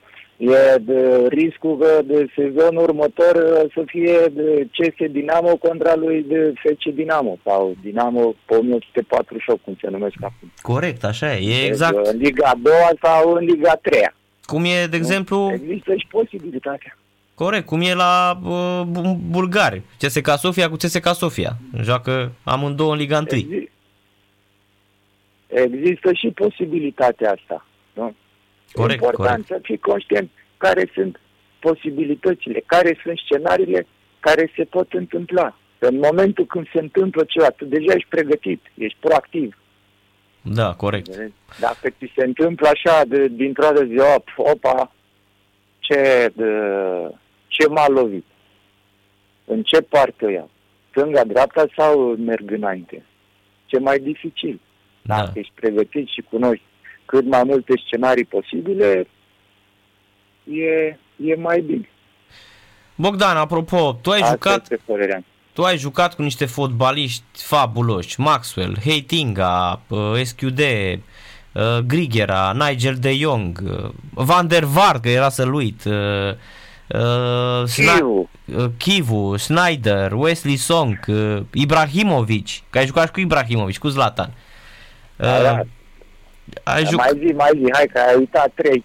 E de riscul că de sezonul următor uh, să fie de CS Dinamo contra lui de FC Dinamo sau Dinamo pe 1848, cum se numesc acum. Corect, așa e. E Deci, exact. În Liga 2 sau în Liga 3 Cum e, de exemplu, Există și posibilitatea. corect, cum e la uh, bu- bulgari. CSK Sofia cu CSK Sofia. Joacă amândouă în Liga 1. Exi- Există și posibilitatea asta. Nu? Corect, e important corect. să fii conștient care sunt posibilitățile, care sunt scenariile care se pot întâmpla. În momentul când se întâmplă ceva, tu deja ești pregătit, ești proactiv. Da, corect. Înțelegi? Dacă ți se întâmplă așa, de, dintr-o dată zi, op, opa, ce, de, ce m-a lovit? În ce parte o iau? Stânga, dreapta sau merg înainte? Ce mai dificil. Da. Dacă ești pregătit și cunoști cât mai multe scenarii posibile, e, e mai bine. Bogdan, apropo, tu ai Asta jucat este părerea mea. Tu ai jucat cu niște fotbaliști fabuloși, Maxwell, Heitinga, uh, SQD, uh, Grigera, Nigel de Jong, uh, Van der Vaart, că era să-l uit, uh, uh, Sna- Chivu. uh, Kivu, Snyder, Wesley Song, uh, Ibrahimovic, că ai jucat și cu Ibrahimovic, cu Zlatan. Uh, Da, ai Mai jucat, zi, mai zi, hai că ai uitat trei,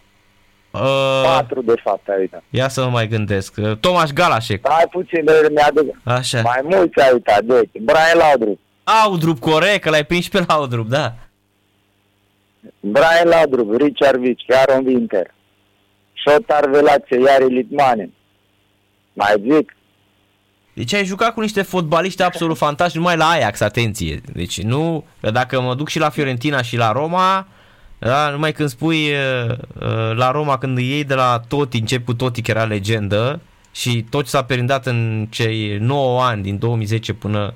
uh, patru de fapt ai uitat. ia să mă mai gândesc, uh, Tomaș Galasek, Hai puțin de mi-aduc. așa. Mai mulți ai uitat, deci, Brian Laudrup. Audrup, corect, că l-ai prins pe Audrup, da. Brian Laudrup, Richard Vici, Aaron Winter, Șotar Velațe, Iari Litmanen. Mai zic, Deci ai jucat cu niște fotbaliști absolut fantastici, numai la Ajax, atenție. Deci nu, că dacă mă duc și la Fiorentina și la Roma, da, numai când spui uh, uh, la Roma, când îi iei de la Totti, încep cu Totti, că era legendă, și tot ce s-a perindat în cei 9 ani, din 2010 până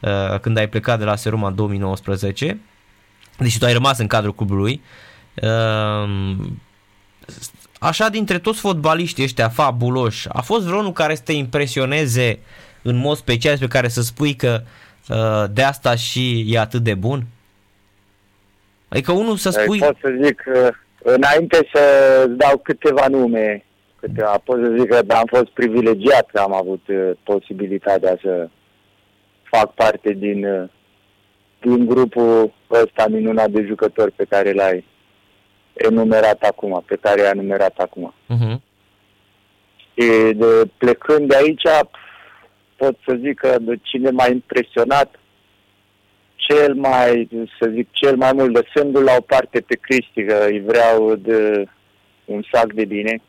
uh, când ai plecat de la Seroma în 2019, deși tu ai rămas în cadrul clubului, uh, așa dintre toți fotbaliștii ăștia fabuloși, a fost vreunul care să te impresioneze în mod special pe care să spui că uh, de asta și e atât de bun? Adică unul să spui... pot să zic, că înainte să dau câteva nume, câteva, pot să zic că am fost privilegiat că am avut uh, posibilitatea să fac parte din, uh, din grupul ăsta minunat de jucători pe care l-ai enumerat acum, pe care i-a enumerat acum. Uh-huh. Și de, plecând de aici, pot să zic că de cine m-a impresionat cel mai, să zic, cel mai mult de sândul la o parte pe Cristi, că îi vreau de un sac de bine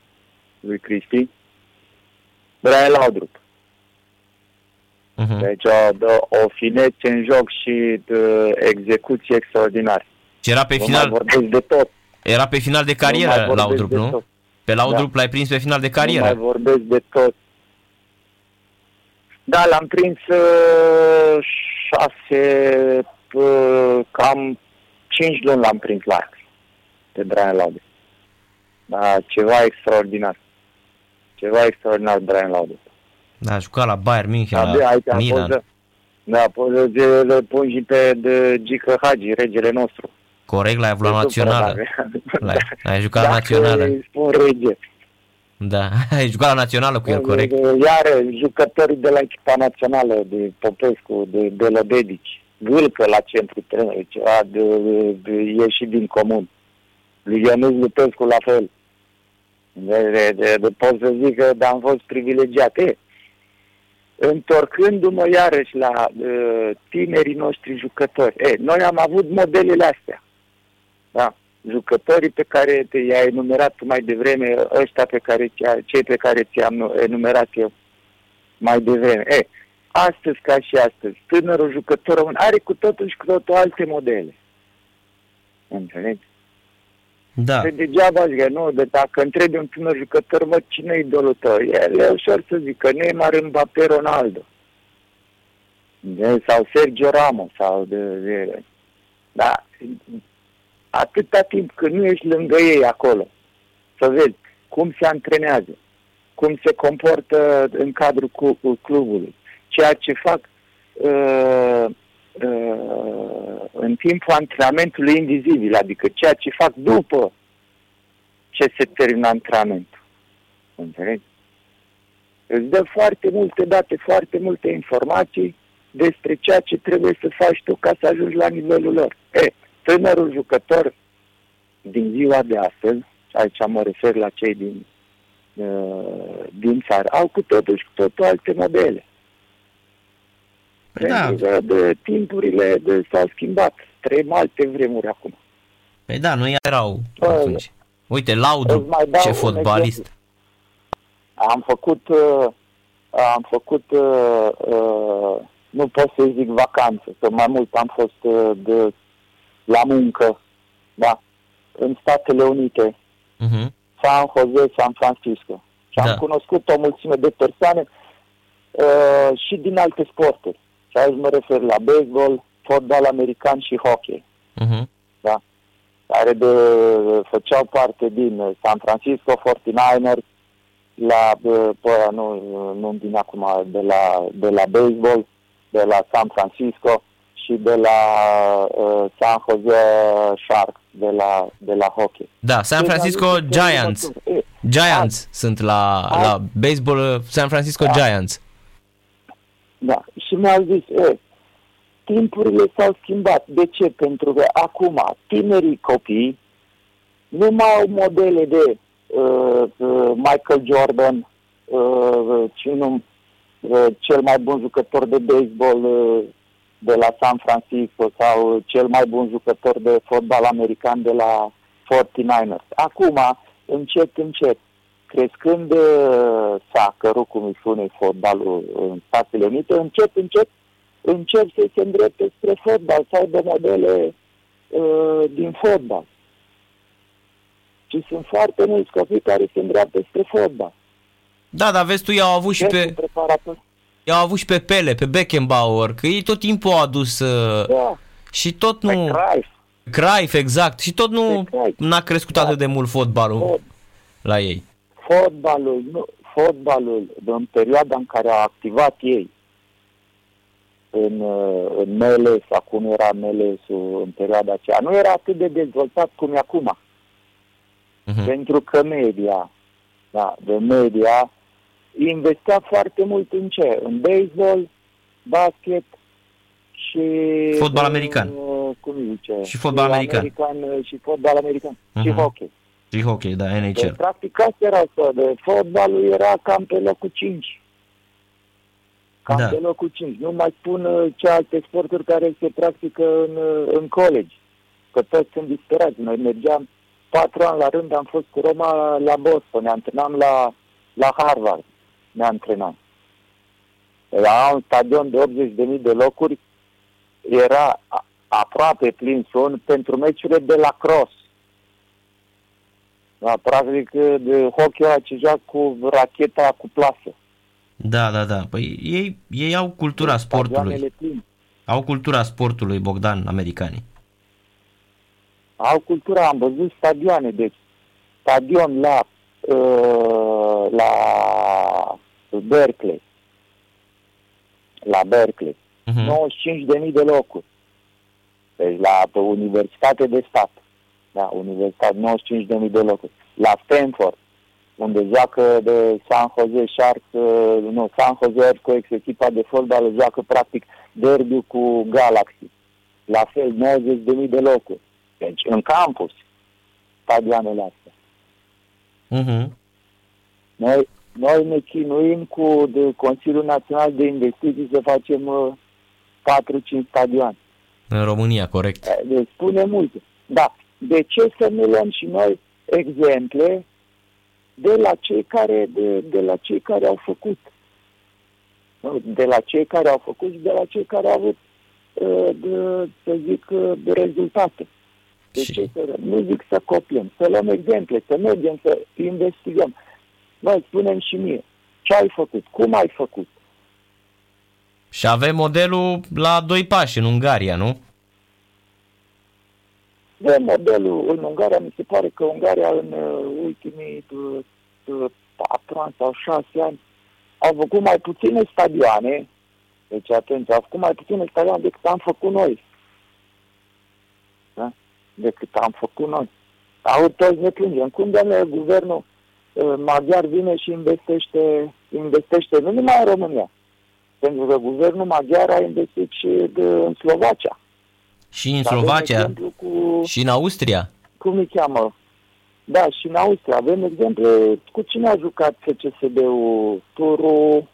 lui Cristi. Brian Laudrup. Uh-huh. Deci o, de, o finețe în joc și de execuție extraordinară. Și era pe Nu mai final, vorbesc de tot. Era pe final de Nu mai carieră vorbesc Laudrup, de nu? tot. Pe Laudrup l-ai prins pe final de Nu mai carieră. vorbesc de tot. Da, l-am prins uh, șase, uh, cam cinci luni l-am prins la Ajax, pe Brian Laude. Da, ceva extraordinar. Ceva extraordinar Brian Laude. Da, a jucat la Bayern München, Abia la aici am fost Milan. să, da, pot să zi- le pun și pe de Gică Hagi, regele nostru. Corect, l-ai avut la Nu națională. supărat, L-ai, ai jucat la Dacă națională. îi spun rege. Da, ai jucat la națională cu el, corect. Iar jucătorii de la echipa națională, de Popescu, de Belobedici, Gâlcă la centru trener, ceva de, de, de ieșit din comun. Lui Ionuț Lupescu la fel. De, de, de, de, pot să zic că am fost privilegiat. E, întorcându-mă iarăși la uh, tinerii noștri jucători. E, noi am avut modelele astea. Da? Jucătorii pe care te i-ai enumerat tu mai devreme, ăștia pe care, ți- cei pe care ți-am enumerat eu mai devreme. E, astăzi ca și astăzi, tânărul jucător român are cu totul și cu totul alte modele. Înțelegi? Da. De degeaba zic, nu, de dacă întrebi un tânăr jucător, mă, cine e idolul tău? El e ușor să zică Neymar, Mbappé, Ronaldo. De, sau Sergio Ramos, sau de, de, da, atâta timp când nu ești lângă ei acolo, să vezi cum se antrenează, cum se comportă în cadrul cu- clubului, ceea ce fac uh, uh, în timpul antrenamentului invizibil, adică ceea ce fac după ce se termină antrenamentul. Înțelegi? Îți dă foarte multe date, foarte multe informații despre ceea ce trebuie să faci tu ca să ajungi la nivelul lor. E, tânărul jucător din ziua de astăzi, și aici mă refer la cei din, uh, din țară, au cu totul și cu totul alte modele. Păi da. Pentru că de timpurile de, s-au schimbat. Trăim alte vremuri acum. Păi da, nu erau Bă, atunci. Uite, Îți Laudu, mai dau ce un fotbalist. exemplu. Am făcut, uh, am făcut, uh, uh, nu pot să zic vacanță, că mai mult am fost uh, de, la muncă, da, în Statele Unite, Uh-huh. San Jose, San Francisco. Și am Da. cunoscut o mulțime de persoane uh, și din alte sporturi. Și aici mă refer la baseball, fotbal american și hockey, Uh-huh. care de, făceau parte din uh, San Francisco 49ers, la, uh, pă, nu, nu din acum, de la, de la baseball, de la San Francisco și de la uh, San Jose Sharks, de la, de la hockey. Da, San Francisco Giants. Giants sunt la, la baseball, uh, San Francisco da. Giants. Da, și mi-au zis, e, timpurile s-au schimbat. De ce? Pentru că acum tinerii copii nu mai au modele de uh, uh, Michael Jordan, uh, nu, uh, cel mai bun jucător de baseball uh, de la San Francisco sau cel mai bun jucător de fotbal american de la 49ers. Acum, încet, încet, crescând uh, sacărul, cum îi spune fotbalul în Statele Unite, încet, încet încep să se îndrepte spre fotbal, să aibă modele uh, din fotbal. Și sunt foarte mulți copii care se îndreaptă spre fotbal. Da, dar vezi tu, i-au avut și pe... I-au avut și pe Pele, pe Beckenbauer, că ei tot timpul au adus... Uh, da. Și tot nu... Pe Cruyff. Cruyff, exact. Și tot nu n-a crescut da. atât de mult fotbalul Fot. la ei. Fotbalul, nu, fotbalul, în perioada în care au activat ei, în, uh, în Meles, acum era Meles în perioada aceea, nu era atât de dezvoltat cum e acum. Uh-huh. Pentru că media, da, de media, investea foarte mult în ce? În baseball, basket și... Fotbal american. Uh, cum zice? Și fotbal și american. american. Uh, și fotbal american. Uh-huh. Și mhm. hockey. Și hockey, da, NHL. Deci, practic asta era asta, de fotbalul era cam pe locul 5. Cam da. pe locul 5. Nu mai spun uh, ce alte sporturi care se practică în, în college. Că toți sunt disperați. Noi mergeam patru ani la rând, am fost cu Roma la Boston, ne antrenam la, la Harvard ne antrenam. Era un stadion de 80.000 de locuri, era aproape plin son pentru meciurile de la cross. Da, practic de hockey ăla ce joacă cu racheta cu plasă. Da, da, da. Păi ei, ei au cultura sportului. Au cultura sportului, Bogdan, americanii. Au cultura, am văzut stadioane, deci stadion la uh, la Berkeley. La Berkeley. Uh-huh. 95.000 de locuri. Deci la pe Universitate de Stat. Da, Universitate, 95.000 de locuri. La Stanford, unde joacă de San Jose Sharks, uh, nu, San Jose Earthquakes, echipa de fotbal, joacă practic derby cu Galaxy. La fel, 90.000 de locuri. Deci, în campus, stadioanele astea. Uh-huh. Noi, noi ne chinuim cu de Consiliul Național de Investiții să facem uh, 4-5 stadioane. În România, corect. Eh, deci spune multe. Da. De ce să nu luăm și noi exemple de la cei care, de, de la cei care au făcut? De la cei care au făcut și de la cei care au avut, uh, de, să zic, uh, de rezultate. De ce să, nu zic să copiem, să luăm exemple, să mergem, să investigăm. Noi spunem și mie, ce ai făcut, cum ai făcut. Și avem modelul la doi pași în Ungaria, nu? De modelul în Ungaria, mi se pare că Ungaria în uh, ultimii uh, uh, patru ani sau șase ani au făcut mai puține stadioane, deci atenție, au făcut mai puține stadioane decât am făcut noi. Da? Decât am făcut noi. Au toți ne plângem. Cum, de guvernul Uh, maghiar vine și investește, investește nu numai în România, pentru că guvernul maghiar a investit și de, în Slovacia. Și în Slovacia? Cu, și în Austria? Cum îi cheamă? Da, și în Austria. Avem exemple cu cine a jucat FCSB-ul turul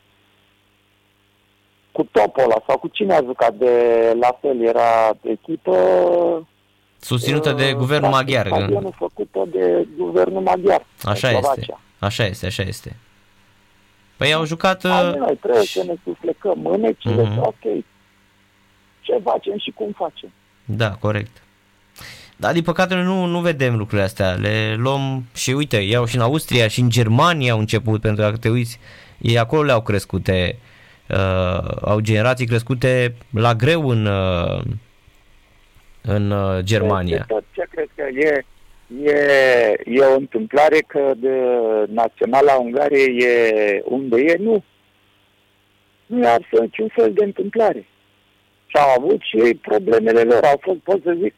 cu Topola sau cu cine a jucat de la fel, era echipă Susținută de uh, guvernul maghiar. Stadionul făcută de guvernul maghiar. Așa este. Așa este, așa este. Păi au jucat... Uh... Noi trebuie să ne suflecăm mânecile, uh-huh. ok. Ce facem și cum facem. Da, corect. Dar din păcate noi nu, nu vedem lucrurile astea. Le luăm și uite, iau și în Austria și în Germania au început, pentru că te uiți, ei acolo le-au crescute, uh, au generații crescute la greu în, uh, în uh, Germania. Tot ce cred că e, e, e o întâmplare că de naționala Ungariei e unde e, nu. Nu e absolut niciun fel de întâmplare. Și au avut și ei problemele lor. Au fost, pot să zic,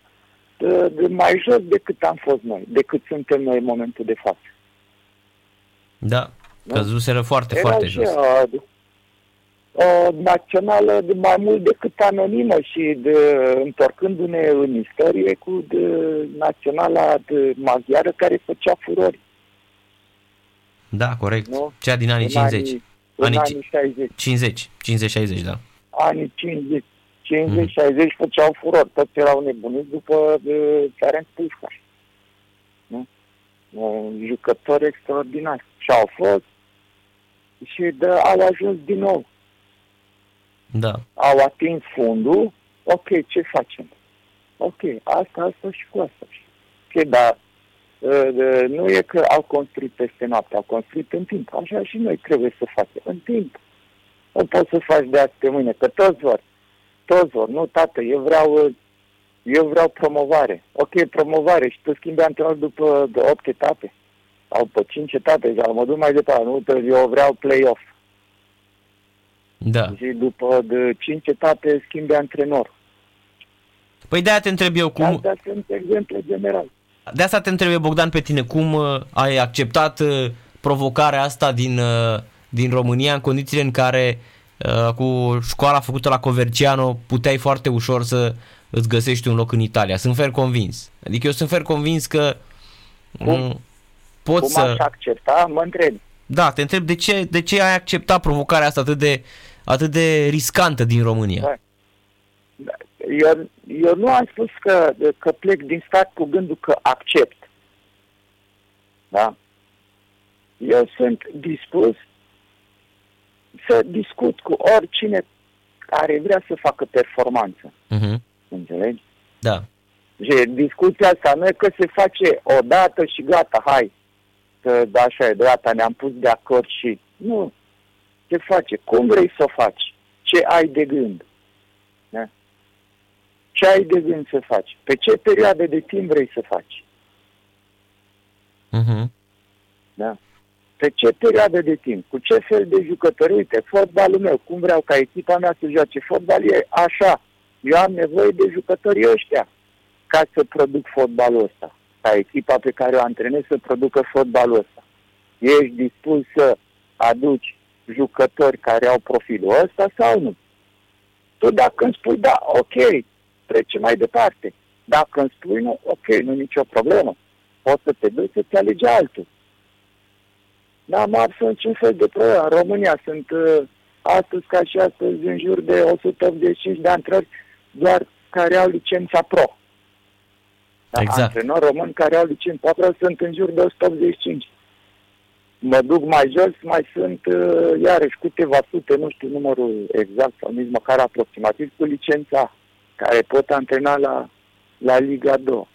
de, de mai jos decât am fost noi, decât suntem noi în momentul de față. Da, căzuseră foarte, Era foarte jos. O, o națională de mai mult decât anonimă și de, întorcându-ne în istorie cu de, naționala de maghiară care făcea furori. Da, corect. Nu? Cea din anii în 50. Anii, anii, anii 60. 50, 50-60, da. Anii 50, 50, mm. 60 făceau furori. Toți erau nebuniți după de Ferenc Pușcaș. Nu? Un jucător extraordinar. Și au fost și de, au ajuns din nou. Da. Au atins fundul. Ok, ce facem? Ok, asta, asta și cu asta. Ok, dar uh, nu e că au construit peste noapte, au construit în timp. Așa și noi trebuie să facem. În timp. Nu poți să faci de azi pe mâine, că toți vor. Toți vor. Nu, tată, eu vreau, eu vreau promovare. Ok, promovare și tu schimbi antrenor după 8 etape sau pe 5 etape sau mă duc mai departe. Nu, eu vreau play-off. Da. Și după de 5 etape schimbi antrenor. Păi de-aia te întreb eu cum... Astea sunt exemple general. De asta te întreb eu, Bogdan, pe tine, cum uh, ai acceptat uh, provocarea asta din, uh, din România în condițiile în care cu școala făcută la Coverciano puteai foarte ușor să îți găsești un loc în Italia. Sunt fer convins. Adică eu sunt fer convins că cum? poți cum să... aș accepta, mă întreb. Da, te întreb de ce, de ce ai acceptat provocarea asta atât de, atât de riscantă din România? Da. Eu, eu nu am spus că, că plec din stat cu gândul că accept. Da? Eu sunt dispus să discut cu oricine care vrea să facă performanță. Uh-huh. Înțelegi? Da. Și discuția asta nu e că se face odată și gata, hai, că da, așa e, gata, ne-am pus de acord și... Nu, ce face, cum vrei să o faci, ce ai de gând. Da? Ce ai de gând să faci, pe ce perioadă de timp vrei să faci. Uh-huh. Da? Pe ce perioadă de timp, cu ce fel de jucători, uite, fotbalul meu, cum vreau ca echipa mea să joace fotbal, e așa. Eu am nevoie de jucătorii ăștia ca să produc fotbalul ăsta ca echipa pe care o antrenezi să producă fotbalul ăsta. Ești dispus să aduci jucători care au profilul ăsta sau nu? Tu dacă îmi spui da, ok, trece mai departe. Dacă îmi spui nu, ok, nu nicio problemă. Poți să te duci să-ți alegi altul. N-am absolut niciun fel de problemă. În România sunt uh, astăzi ca și astăzi în jur de 185 de antrenori doar care au licența pro. Da, exact. Antrenori români care au licență patru sunt în jur de 185. Mă duc mai jos, mai sunt uh, iarăși câteva sute, nu știu numărul exact sau nici măcar aproximativ, cu licența care pot antrena la, la Liga 2.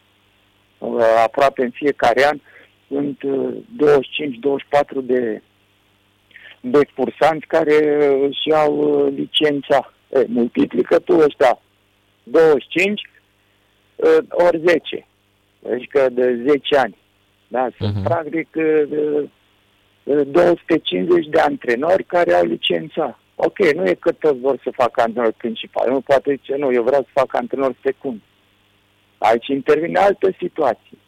Uh, aproape în fiecare an sunt uh, 25-24 de, de cursanți care își iau uh, licența. E, multiplică tu ăștia 25 uh, ori 10, adică de 10 ani. Da, sunt uh-huh. practic uh, 250 de antrenori care au licența. Ok, nu e că toți vor să facă antrenor principal. Nu poate zice, nu, eu vreau să fac antrenor secund. Aici intervine altă situație.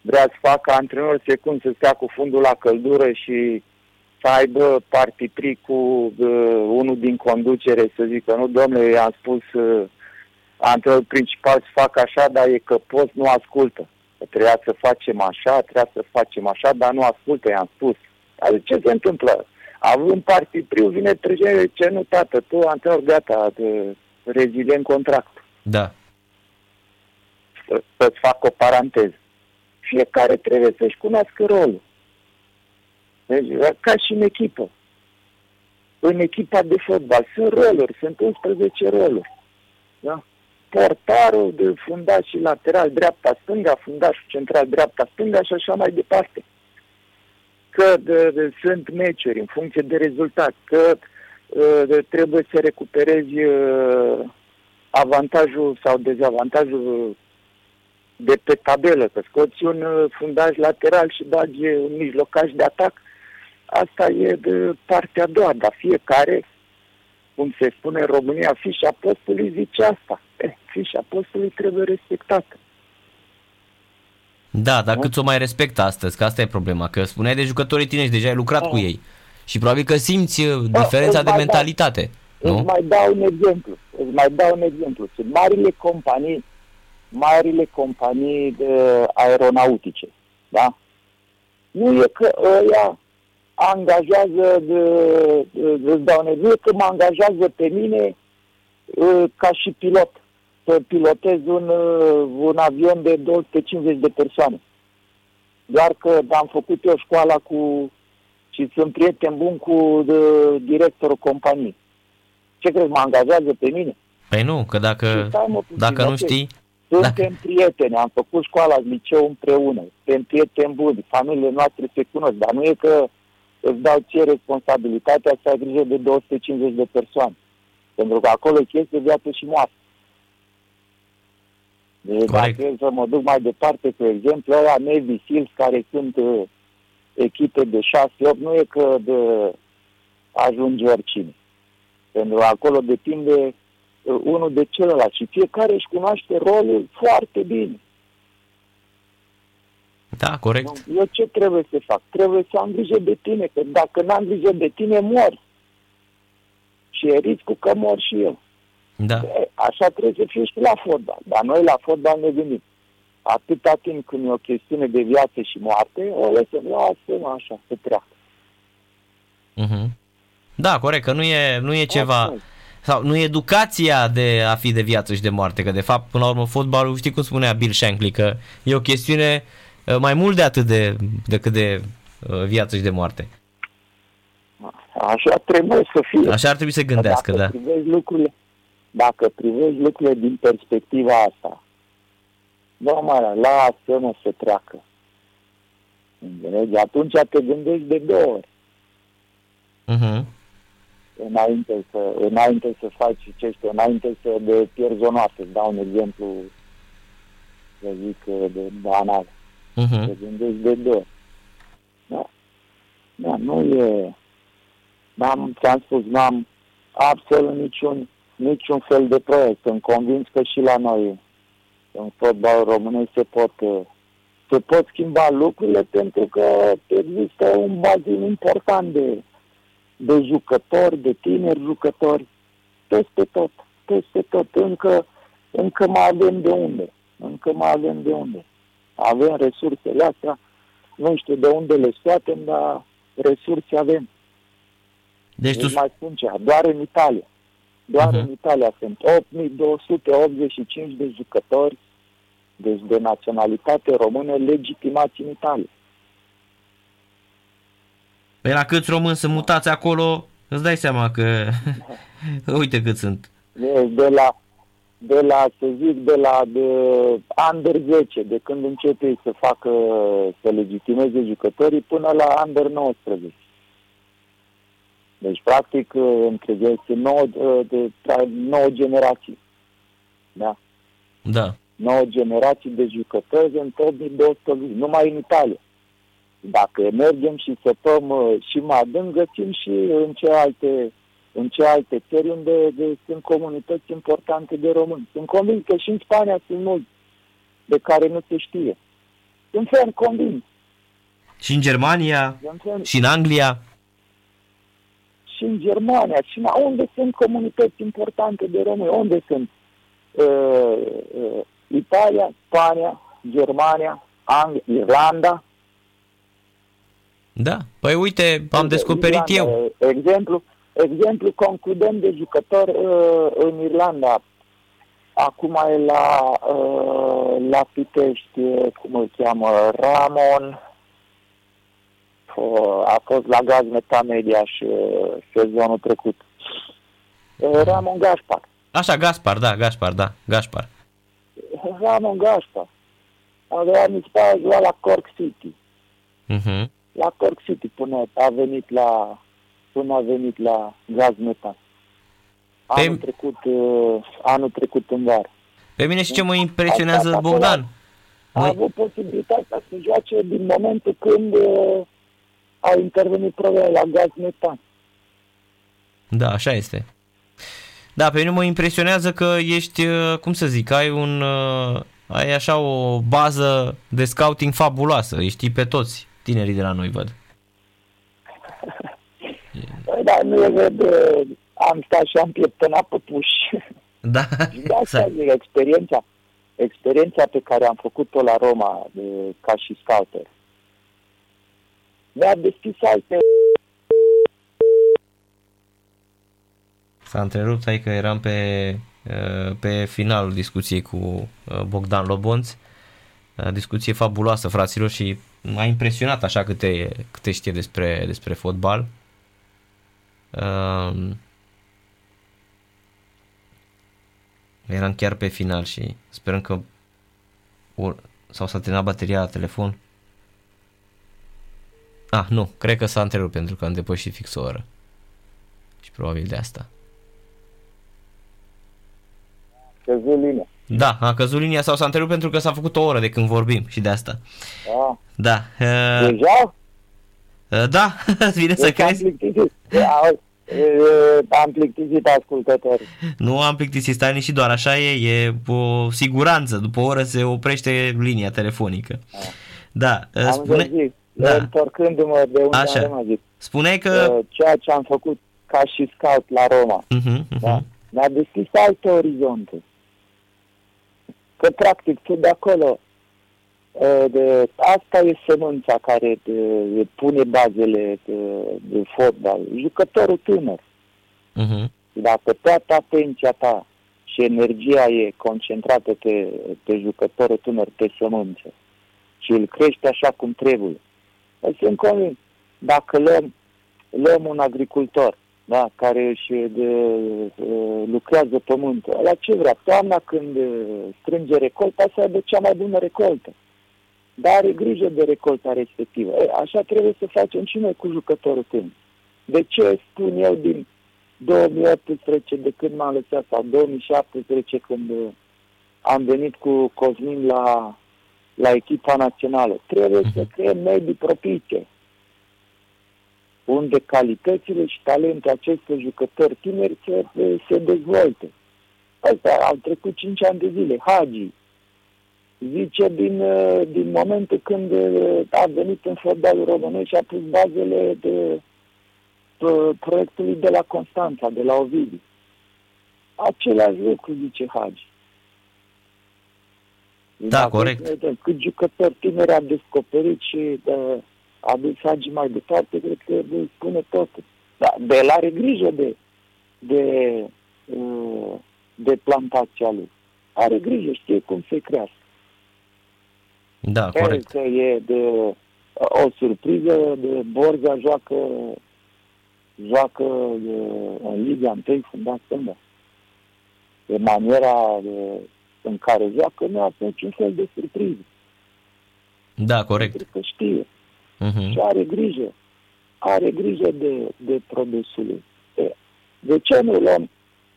Vrea să facă antrenor secund, să stea cu fundul la căldură și să aibă partitri cu uh, unul din conducere, să zică, nu, domnule, eu am spus uh, antrenorul principal să facă așa, dar e că poți, nu ascultă. Că trebuia să facem așa, trebuia să facem așa, dar nu ascultă, i-am spus. Adică ce se întâmplă? Având partipriu, vine trecerea ce nu, tată, tu antrenor gata, de rezilient contract. Da. Să, să-ți fac o paranteză. Fiecare trebuie să-și cunoască rolul. Deci, ca și în echipă. În echipa de fotbal sunt roluri, sunt 11 roluri. Da? portarul de fundaș și lateral dreapta-stânga, fundașul central dreapta-stânga și așa mai departe. Că de, de, sunt meciuri în funcție de rezultat, că uh, de, trebuie să recuperezi uh, avantajul sau dezavantajul de pe tabelă, că scoți un uh, fundaj lateral și bagi un mijlocaș de atac, asta e de partea a doua, dar fiecare cum se spune în România, fișa postului zice asta. Eh, fișa postului trebuie respectată. Da, dar cât o mai respectă astăzi, că asta e problema, că spuneai de jucătorii tineri, deja ai lucrat Da. cu ei. Și probabil că simți uh, diferența îți de mai mentalitate, Îți nu? mai dau un exemplu. Îți mai dau un exemplu. Sunt marile companii, marile companii de aeronautice. Da? Nu e că ăia angajează de, de, îți dau un exemplu, nu e că mă angajează pe mine uh, ca și pilot să pilotez un, uh, un avion de 250 de persoane. Doar că am făcut eu școala cu și sunt prieten bun cu de, directorul companiei. Ce crezi, mă angajează pe mine? Păi nu, că dacă, Și stai, mă, puțin, dacă nu ok. știi, Suntem Dacă- prieteni, am făcut școala liceu împreună, suntem prieteni buni, familiile noastre se cunosc, dar nu e că îți dau ție responsabilitatea să ai grijă de 250 de persoane. Pentru că acolo e chestie viață și moarte. Deci Corect. dacă e să mă duc mai departe, cu exemplu, ăia Navy Seals, care sunt uh, echipe de 6-8, nu e că de ajunge oricine. Pentru că acolo depinde uh, unul de celălalt și fiecare își cunoaște rolul foarte bine. da, corect. Nu? Eu ce trebuie să fac? Trebuie să am grijă de tine, că dacă n-am grijă de tine, mori. Și e riscul că mor și eu. Da, E, așa trebuie să fie și la fotbal. Dar noi la fotbal ne gândim. Atâta timp când e o chestiune de viață și moarte, o lăsăm, lasă așa, să treacă. mhm. da, corect, că nu e, nu e ceva, Asta e. sau nu e educația de a fi de viață și de moarte, că de fapt, până la urmă, fotbalul, știi cum spunea Bill Shankly, că e o chestiune uh, mai mult de atât de, decât de uh, viață și de moarte. Așa trebuie să fie. Așa ar trebui să gândească, dacă da. Privești lucrurile, dacă privești lucrurile din perspectiva asta, nu mă, lasă-mă să treacă. Înțelegi? Atunci te gândești de două ori Mhm. înainte să, înainte să faci ce știu, înainte să de pierzi o noapte. Îți dau un exemplu, să zic, de banal. Mhm. Te gândești de două ori. Da. Da, nu e... N-am, ți-am spus, n-am absolut niciun, niciun fel de proiect. Sunt convins că și la noi, în fotbal românesc, se pot, uh, se pot schimba lucrurile pentru că există un bazin important de, de jucători, de tineri jucători, peste tot, peste tot. Încă, încă mai avem de unde. Încă mai avem de unde. Avem resursele astea, nu știu de unde le scoatem, dar resurse avem. Deci tu, Îți mai spun ce, doar în Italia. Doar Mhm. în Italia sunt 8285 de jucători deci de naționalitate română legitimați în Italia. Păi la câți români sunt mutați acolo, îți dai seama că... Uite cât sunt. Deci de la, de la, să zic, de la de under 10, de când începe să facă, să legitimeze jucătorii, până la under 19. Deci, practic, între este 9, de, 9 generații. Da? Da. 9 generații de jucători în 8200 numai în Italia. Dacă mergem și săpăm uh, și mai adânc, găsim și în celelalte, în celelalte țări unde de, sunt comunități importante de români. Sunt convins că și în Spania sunt mulți de care nu se știe. Sunt ferm convins. Și în Germania, Sunt ferm și în Anglia. Și în Germania, și în, unde sunt comunități importante de români, unde sunt uh, uh, Italia, Spania, Germania, Anglia, Irlanda. Da. Păi uite, am descoperit Irlanda, eu. Exemplu, exemplu concludent de jucător uh, în Irlanda. Acum e la, uh, la Pitești, uh, cum îl cheamă, Ramon. Uh, a fost la Gaz Metamedia și uh, sezonul trecut. Uh, Ramon Gaspar. Așa, Gaspar, da, Gaspar, da, Gaspar. Ramon Gaspar. A mi se pare juca la Cork City. Mhm. La Cork City până a venit la până a venit la Gaz Metan. Anul Pe- trecut, uh, anul trecut în vară. Pe mine și ce mă impresionează Asta, Bogdan? A Măi- avut posibilitatea să joace din momentul când uh, a intervenit problema la Gaz Metan. Da, așa este. Da, pe mine mă impresionează că ești, uh, cum să zic, ai un, uh, ai așa o bază de scouting fabuloasă, îi știi pe toți tinerii de la noi, văd. Da, nu e văd, am stat și am pieptănat pe puși. Da, Da, asta e experiența, experiența pe care am făcut-o la Roma de, ca și scouter. Mi-a deschis alte S-a întrerupt, hai că eram pe, uh, pe finalul discuției cu uh, Bogdan Lobonț. Uh, Discuție fabuloasă, fraților, și m-a impresionat așa câte, câte știe despre, despre fotbal. Um, Eram chiar pe final și sperăm că or, sau s-a terminat bateria la telefon. Ah, nu, cred că s-a întrerupt pentru că am depășit fix o oră. Și probabil de asta. căzut linia. Da, a căzut linia sau s-a întrerupt pentru că s-a făcut o oră de când vorbim și de asta. Da. Da. Uh, Deja? uh, da, îți vine să Deci am crezi? plictisit. Auzi, e, Am plictisit ascultătorii. Nu am plictisit, stai și doar așa e, e o siguranță. După o oră se oprește linia telefonică. Da, uh, Am spune, zis, da. întorcându-mă de unde Așa. am rămas, zic, spuneai că... uh, ceea ce am făcut ca și scout la Roma, Uh-huh, uh-huh. da? mi-a deschis alte orizonte. Că, practic, tu de acolo, uh, de, asta e sămânța care de, de pune bazele de, de fotbal. Jucătorul tânăr. Uh-huh. Dacă toată atenția ta și energia e concentrată pe, pe jucătorul tânăr, pe sămânță, și îl crește așa cum trebuie, eu sunt convins, dacă luăm, luăm un agricultor, da, care își de, uh, lucrează pământul, la ce vrea? Toamna când uh, strânge recolta, să aibă cea mai bună recoltă. Dar are grijă de recolta respectivă. E, așa trebuie să facem și noi cu jucătorul tânăr. De ce spun eu din 2018 de când m-am lăsat sau 2017 când uh, am venit cu Cosmin la, la echipa națională. Trebuie uh-huh. să creăm medii propice unde calitățile și talentul acestor jucători tineri se, se dezvolte. Asta au trecut 5 ani de zile. Hagi zice din, uh, din momentul când uh, a venit în fotbalul românesc și a pus bazele de uh, proiectului de la Constanța, de la Ovidiu. Același lucru, zice Hagi. Da, Dacă corect. vedem Cât jucători tineri a descoperit și uh, a dus Hagi mai departe, cred că îi spune totul. Da, de el are grijă de, de, uh, de plantația lui. Are grijă, știe cum se crească. Da, corect. Că e de o surpriză de Borja joacă joacă e, în Liga 1 fundat stânga. De maniera de, în care joacă nu a niciun fel de surpriză. Da, corect. Pentru că știe Uh-huh. și are grijă. Are grijă de, de produsul lui. De, de ce nu luăm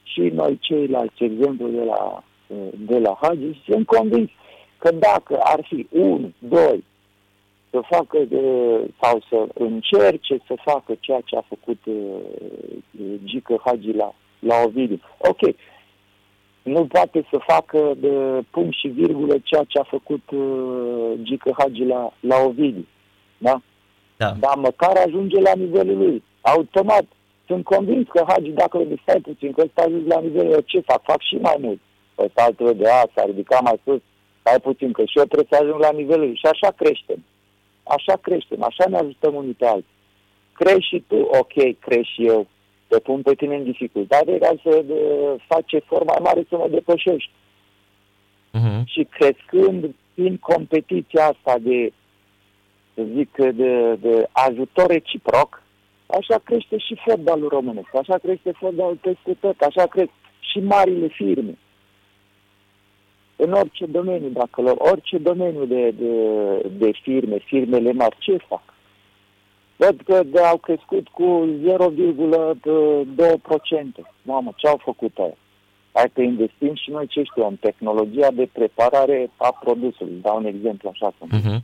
și noi ceilalți exemplu de la, de la Hagi? Sunt convins că dacă ar fi un, doi, să facă de, sau să încerce să facă ceea ce a făcut uh, Gică Hagi la, la Ovidiu. Ok, nu poate să facă de punct și virgulă ceea ce a făcut uh, Gică Hagi la, la Ovidiu. Da? Da. Dar măcar ajunge la nivelul lui. Automat. Sunt convins că Hagi, dacă îl stai puțin, că ăsta a ajuns la nivelul lui, ce fac? Fac și mai mult. Ăsta altul de a, s-a ridicat mai sus, stai puțin, că și eu trebuie să ajung la nivelul lui. Și așa creștem. Așa creștem, așa ne ajutăm unii pe alții. Crești și tu, ok, crești și eu. Te pun pe tine în dificultate ca să de, faci efort mai mare să mă depășești. Uh-huh. Și crescând în competiția asta de, să zic, de, de ajutor reciproc, așa crește și fotbalul românesc, așa crește fotbalul peste tot, așa cresc și marile firme. În orice domeniu, dacă luăm, orice domeniu de, de, de firme, firmele mari, ce fac? Văd că de, au crescut cu 0,2%. Mamă, ce au făcut aia? Hai că investim și noi, ce știu, în tehnologia de preparare a produsului. Dau un exemplu așa. Cum. Uh-huh.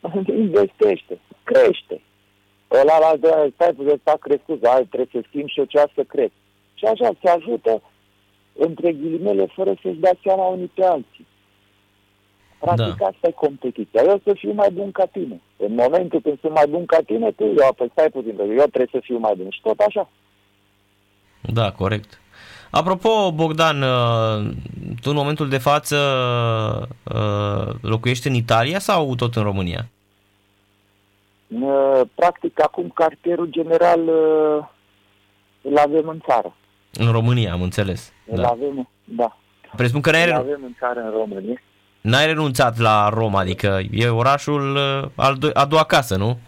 Investește, crește. Ăla la de stai că a crescut, hai, trebuie să schimb și eu cea să cresc. Și așa se ajută între ghilimele fără să-și dea seama unii pe alții. Practic da. asta e competiția. Eu să fiu mai bun ca tine. În momentul când sunt mai bun ca tine, tu, eu, apoi stai puțin, eu trebuie să fiu mai bun. Și tot așa. Da, corect. Apropo, Bogdan, uh, tu în momentul de față uh, locuiești în Italia sau tot în România? Uh, practic, acum cartierul general îl avem în țară. În România, am înțeles. Îl da. avem, da. Presupun că n-ai, îl avem în țară în România. N-ai renunțat la Roma, adică e orașul al do- a doua casă, nu?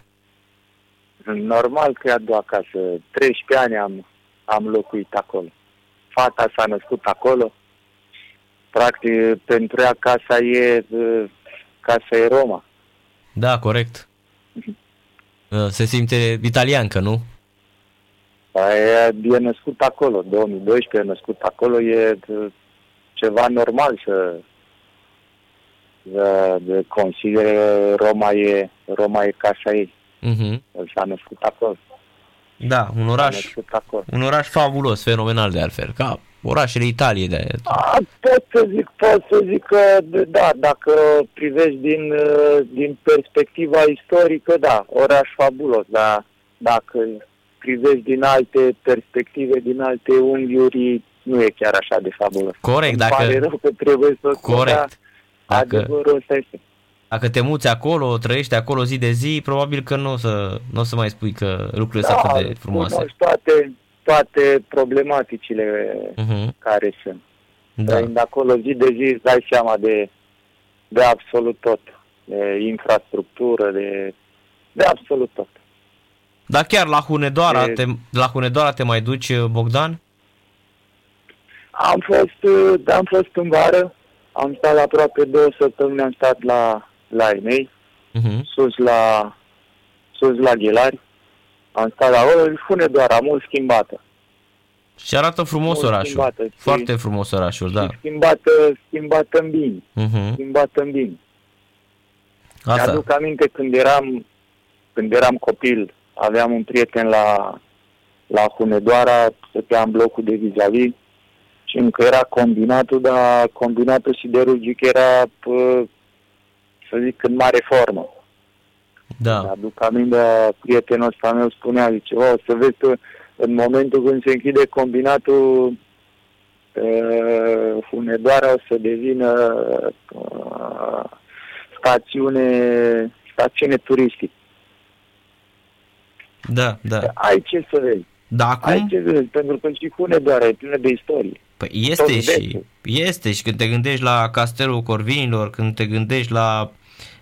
Normal că e a doua casă. 13 ani am, am locuit acolo fata s-a născut acolo. Practic, pentru ea casa e, casa e Roma. Da, corect. Se simte italiancă, nu? E, e născut acolo, 2012 e născut acolo, e ceva normal să de, de considere Roma e, Roma e casa ei. Uh-huh. S-a născut acolo. Da, un oraș, un oraș fabulos, fenomenal de altfel, ca orașele Italiei. De... A, pot să zic, pot să zic că, da, dacă privești din, din perspectiva istorică, da, oraș fabulos, dar dacă privești din alte perspective, din alte unghiuri, nu e chiar așa de fabulos. Corect, Îmi dacă... pare rău că trebuie să Corect. Dacă... Adevărul ăsta este. Dacă te muți acolo, trăiești acolo zi de zi, probabil că nu o să, n-o să mai spui că lucrurile da, sunt atât de frumoase. toate, toate problematicile uh-huh. care sunt. Da. Trăind acolo zi de zi îți dai seama de, de absolut tot. De infrastructură, de, de absolut tot. Dar chiar la Hunedoara, de... te, la Hunedoara te mai duci, Bogdan? Am fost, am fost în vară, am stat aproape două săptămâni, am stat la, la ei mei, uh-huh. sus la sus la Ghelari. Am stat la o fune doar, am mult schimbată. Și arată frumos mult orașul. Schimbată, Foarte frumos orașul, da. Schimbată, schimbată în bine. Uh-huh. Schimbată în bine. Asta. Mi-aduc aminte când eram, când eram copil, aveam un prieten la, la Hunedoara, stătea în blocul de vis-a-vis și încă era combinatul, dar combinatul siderurgic era să zic, în mare formă. Da. Aduc aminte, prietenul ăsta meu spunea, zice, o, să vezi că în momentul când se închide combinatul, uh, Hunedoara o să devină uh, stațiune, stațiune turistică. Da, da. Ai ce să vezi. Da, acum... Ai ce să vezi, pentru că și Hunedoara e plină de istorie. Păi este și, este și când te gândești la Castelul Corvinilor, când te gândești la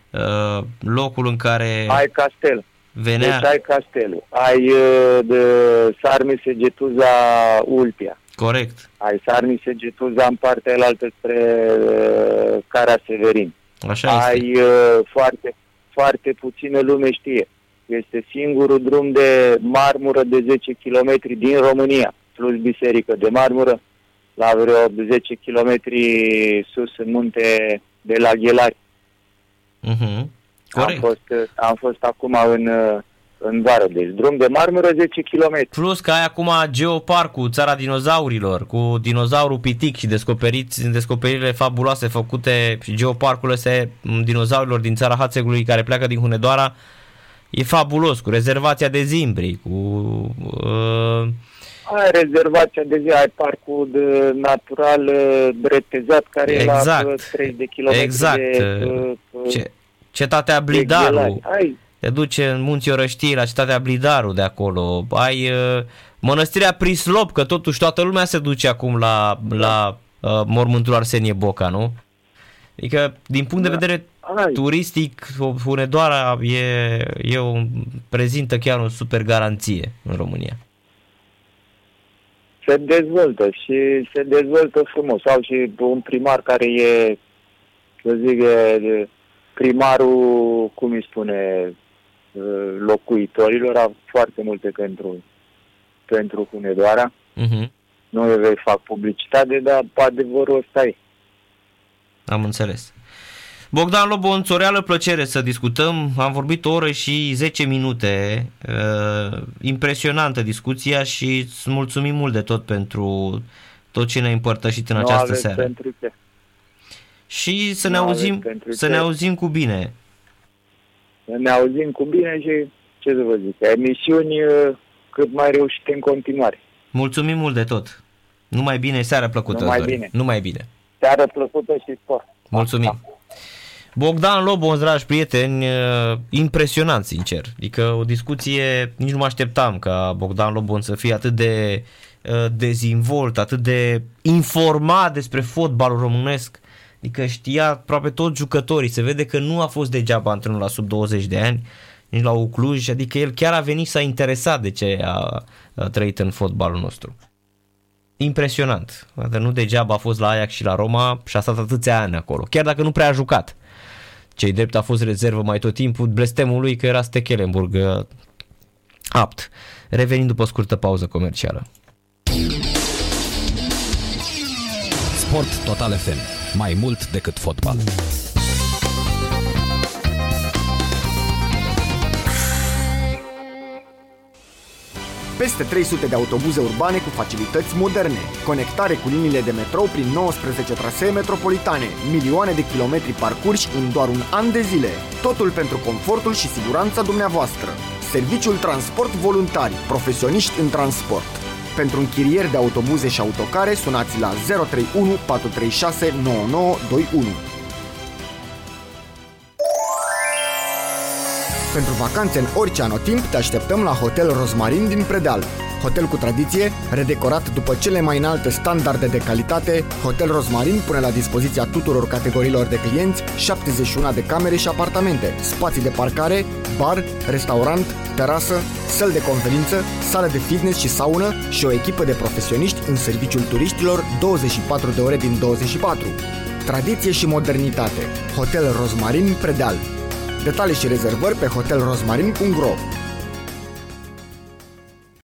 uh, locul în care... Ai castel. Venea... Deci ai castelul. Ai uh, de Sarmi Segetuza Ulpia. Corect. Ai Sarmi Segetuza în partea elaltă spre uh, Cara Severin. Așa ai este. uh, foarte, foarte puțină lume știe. Este singurul drum de marmură de 10 km din România, plus biserică de marmură, la vreo 10 km sus în munte de la Ghelari. Uh-huh. Am fost, am fost acum în, în vară, deci drum de marmură 10 km. Plus că ai acum geoparcul, țara dinozaurilor, cu dinozaurul pitic și descoperiți, descoperirile fabuloase făcute și geoparcul ăsta dinozaurilor din țara Hațegului care pleacă din Hunedoara, e fabulos, cu rezervația de zimbri, cu... Uh, ai rezervația de zi, ai parcul de natural bretezat care exact. e la 30 de km exact. de, uh, Ce, cetatea Blidaru. Ai. Te duce în Munții Orăștii la cetatea Blidaru de acolo. Ai uh, mănăstirea Prislop, că totuși toată lumea se duce acum la, la uh, mormântul Arsenie Boca, nu? Adică, din punct de da. vedere Ai. turistic, Hunedoara e, e un, prezintă chiar o super garanție în România se dezvoltă și se dezvoltă frumos. Au și un primar care e, să zic, primarul, cum îi spune, locuitorilor, a foarte multe pentru, pentru Hunedoara. Uh-huh. Nu eu vei fac publicitate, dar adevărul ăsta e. Am înțeles. Bogdan Lobonț, o reală plăcere să discutăm. Am vorbit o oră și 10 minute. Uh, impresionantă discuția și îți mulțumim mult de tot pentru tot ce ne-ai împărtășit în Nu această aveți seară. pentru ce. Și să Nu ne aveți auzim, pentru să ce. ne auzim cu bine. Ne auzim cu bine și, ce să vă zic, emisiuni uh, cât mai reușite în continuare. Mulțumim mult de tot. Numai bine, seară plăcută. Numai Dorin. bine. Numai bine. Seară plăcută și sport. Mulțumim. Bogdan Lobon, dragi prieteni, uh, impresionant, sincer. Adică o discuție, nici nu mă așteptam ca Bogdan Lobon să fie atât de uh, dezinvolt, atât de informat despre fotbalul românesc. Adică știa aproape toți jucătorii. Se vede că nu a fost degeaba antrenor la sub 20 de ani, nici la Ucluj, adică el chiar a venit s-a interesat de ce a, a trăit în fotbalul nostru. Impresionant. Adică nu degeaba a fost la Ajax și la Roma și a stat atâția ani acolo, chiar dacă nu prea a jucat. Cei drept a fost rezervă mai tot timpul, blestemul lui că era Stekelenburg uh, apt. Revenind după o scurtă pauză comercială. Sport Total FM. Mai mult decât fotbal. Peste 300 de autobuze urbane cu facilități moderne, conectare cu liniile de metrou prin 19 trasee metropolitane, milioane de kilometri parcurși în doar un an de zile. Totul pentru confortul și siguranța dumneavoastrstră. Serviciul Transport Voluntari, profesioniști în transport. Pentru închirieri de autobuze și autocare, sunați la 031 436 9921. Pentru vacanțe în orice anotimp, te așteptăm la Hotel Rosmarin din Predeal. Hotel cu tradiție, redecorat după cele mai înalte standarde de calitate, Hotel Rosmarin pune la dispoziția tuturor categoriilor de clienți 71 de camere și apartamente, spații de parcare, bar, restaurant, terasă, săl de conferință, sală de fitness și saună și o echipă de profesioniști în serviciul turiștilor 24 de ore din 24. Tradiție și modernitate. Hotel Rosmarin Predeal. Detalii și rezervări pe hotelrosmarin.ro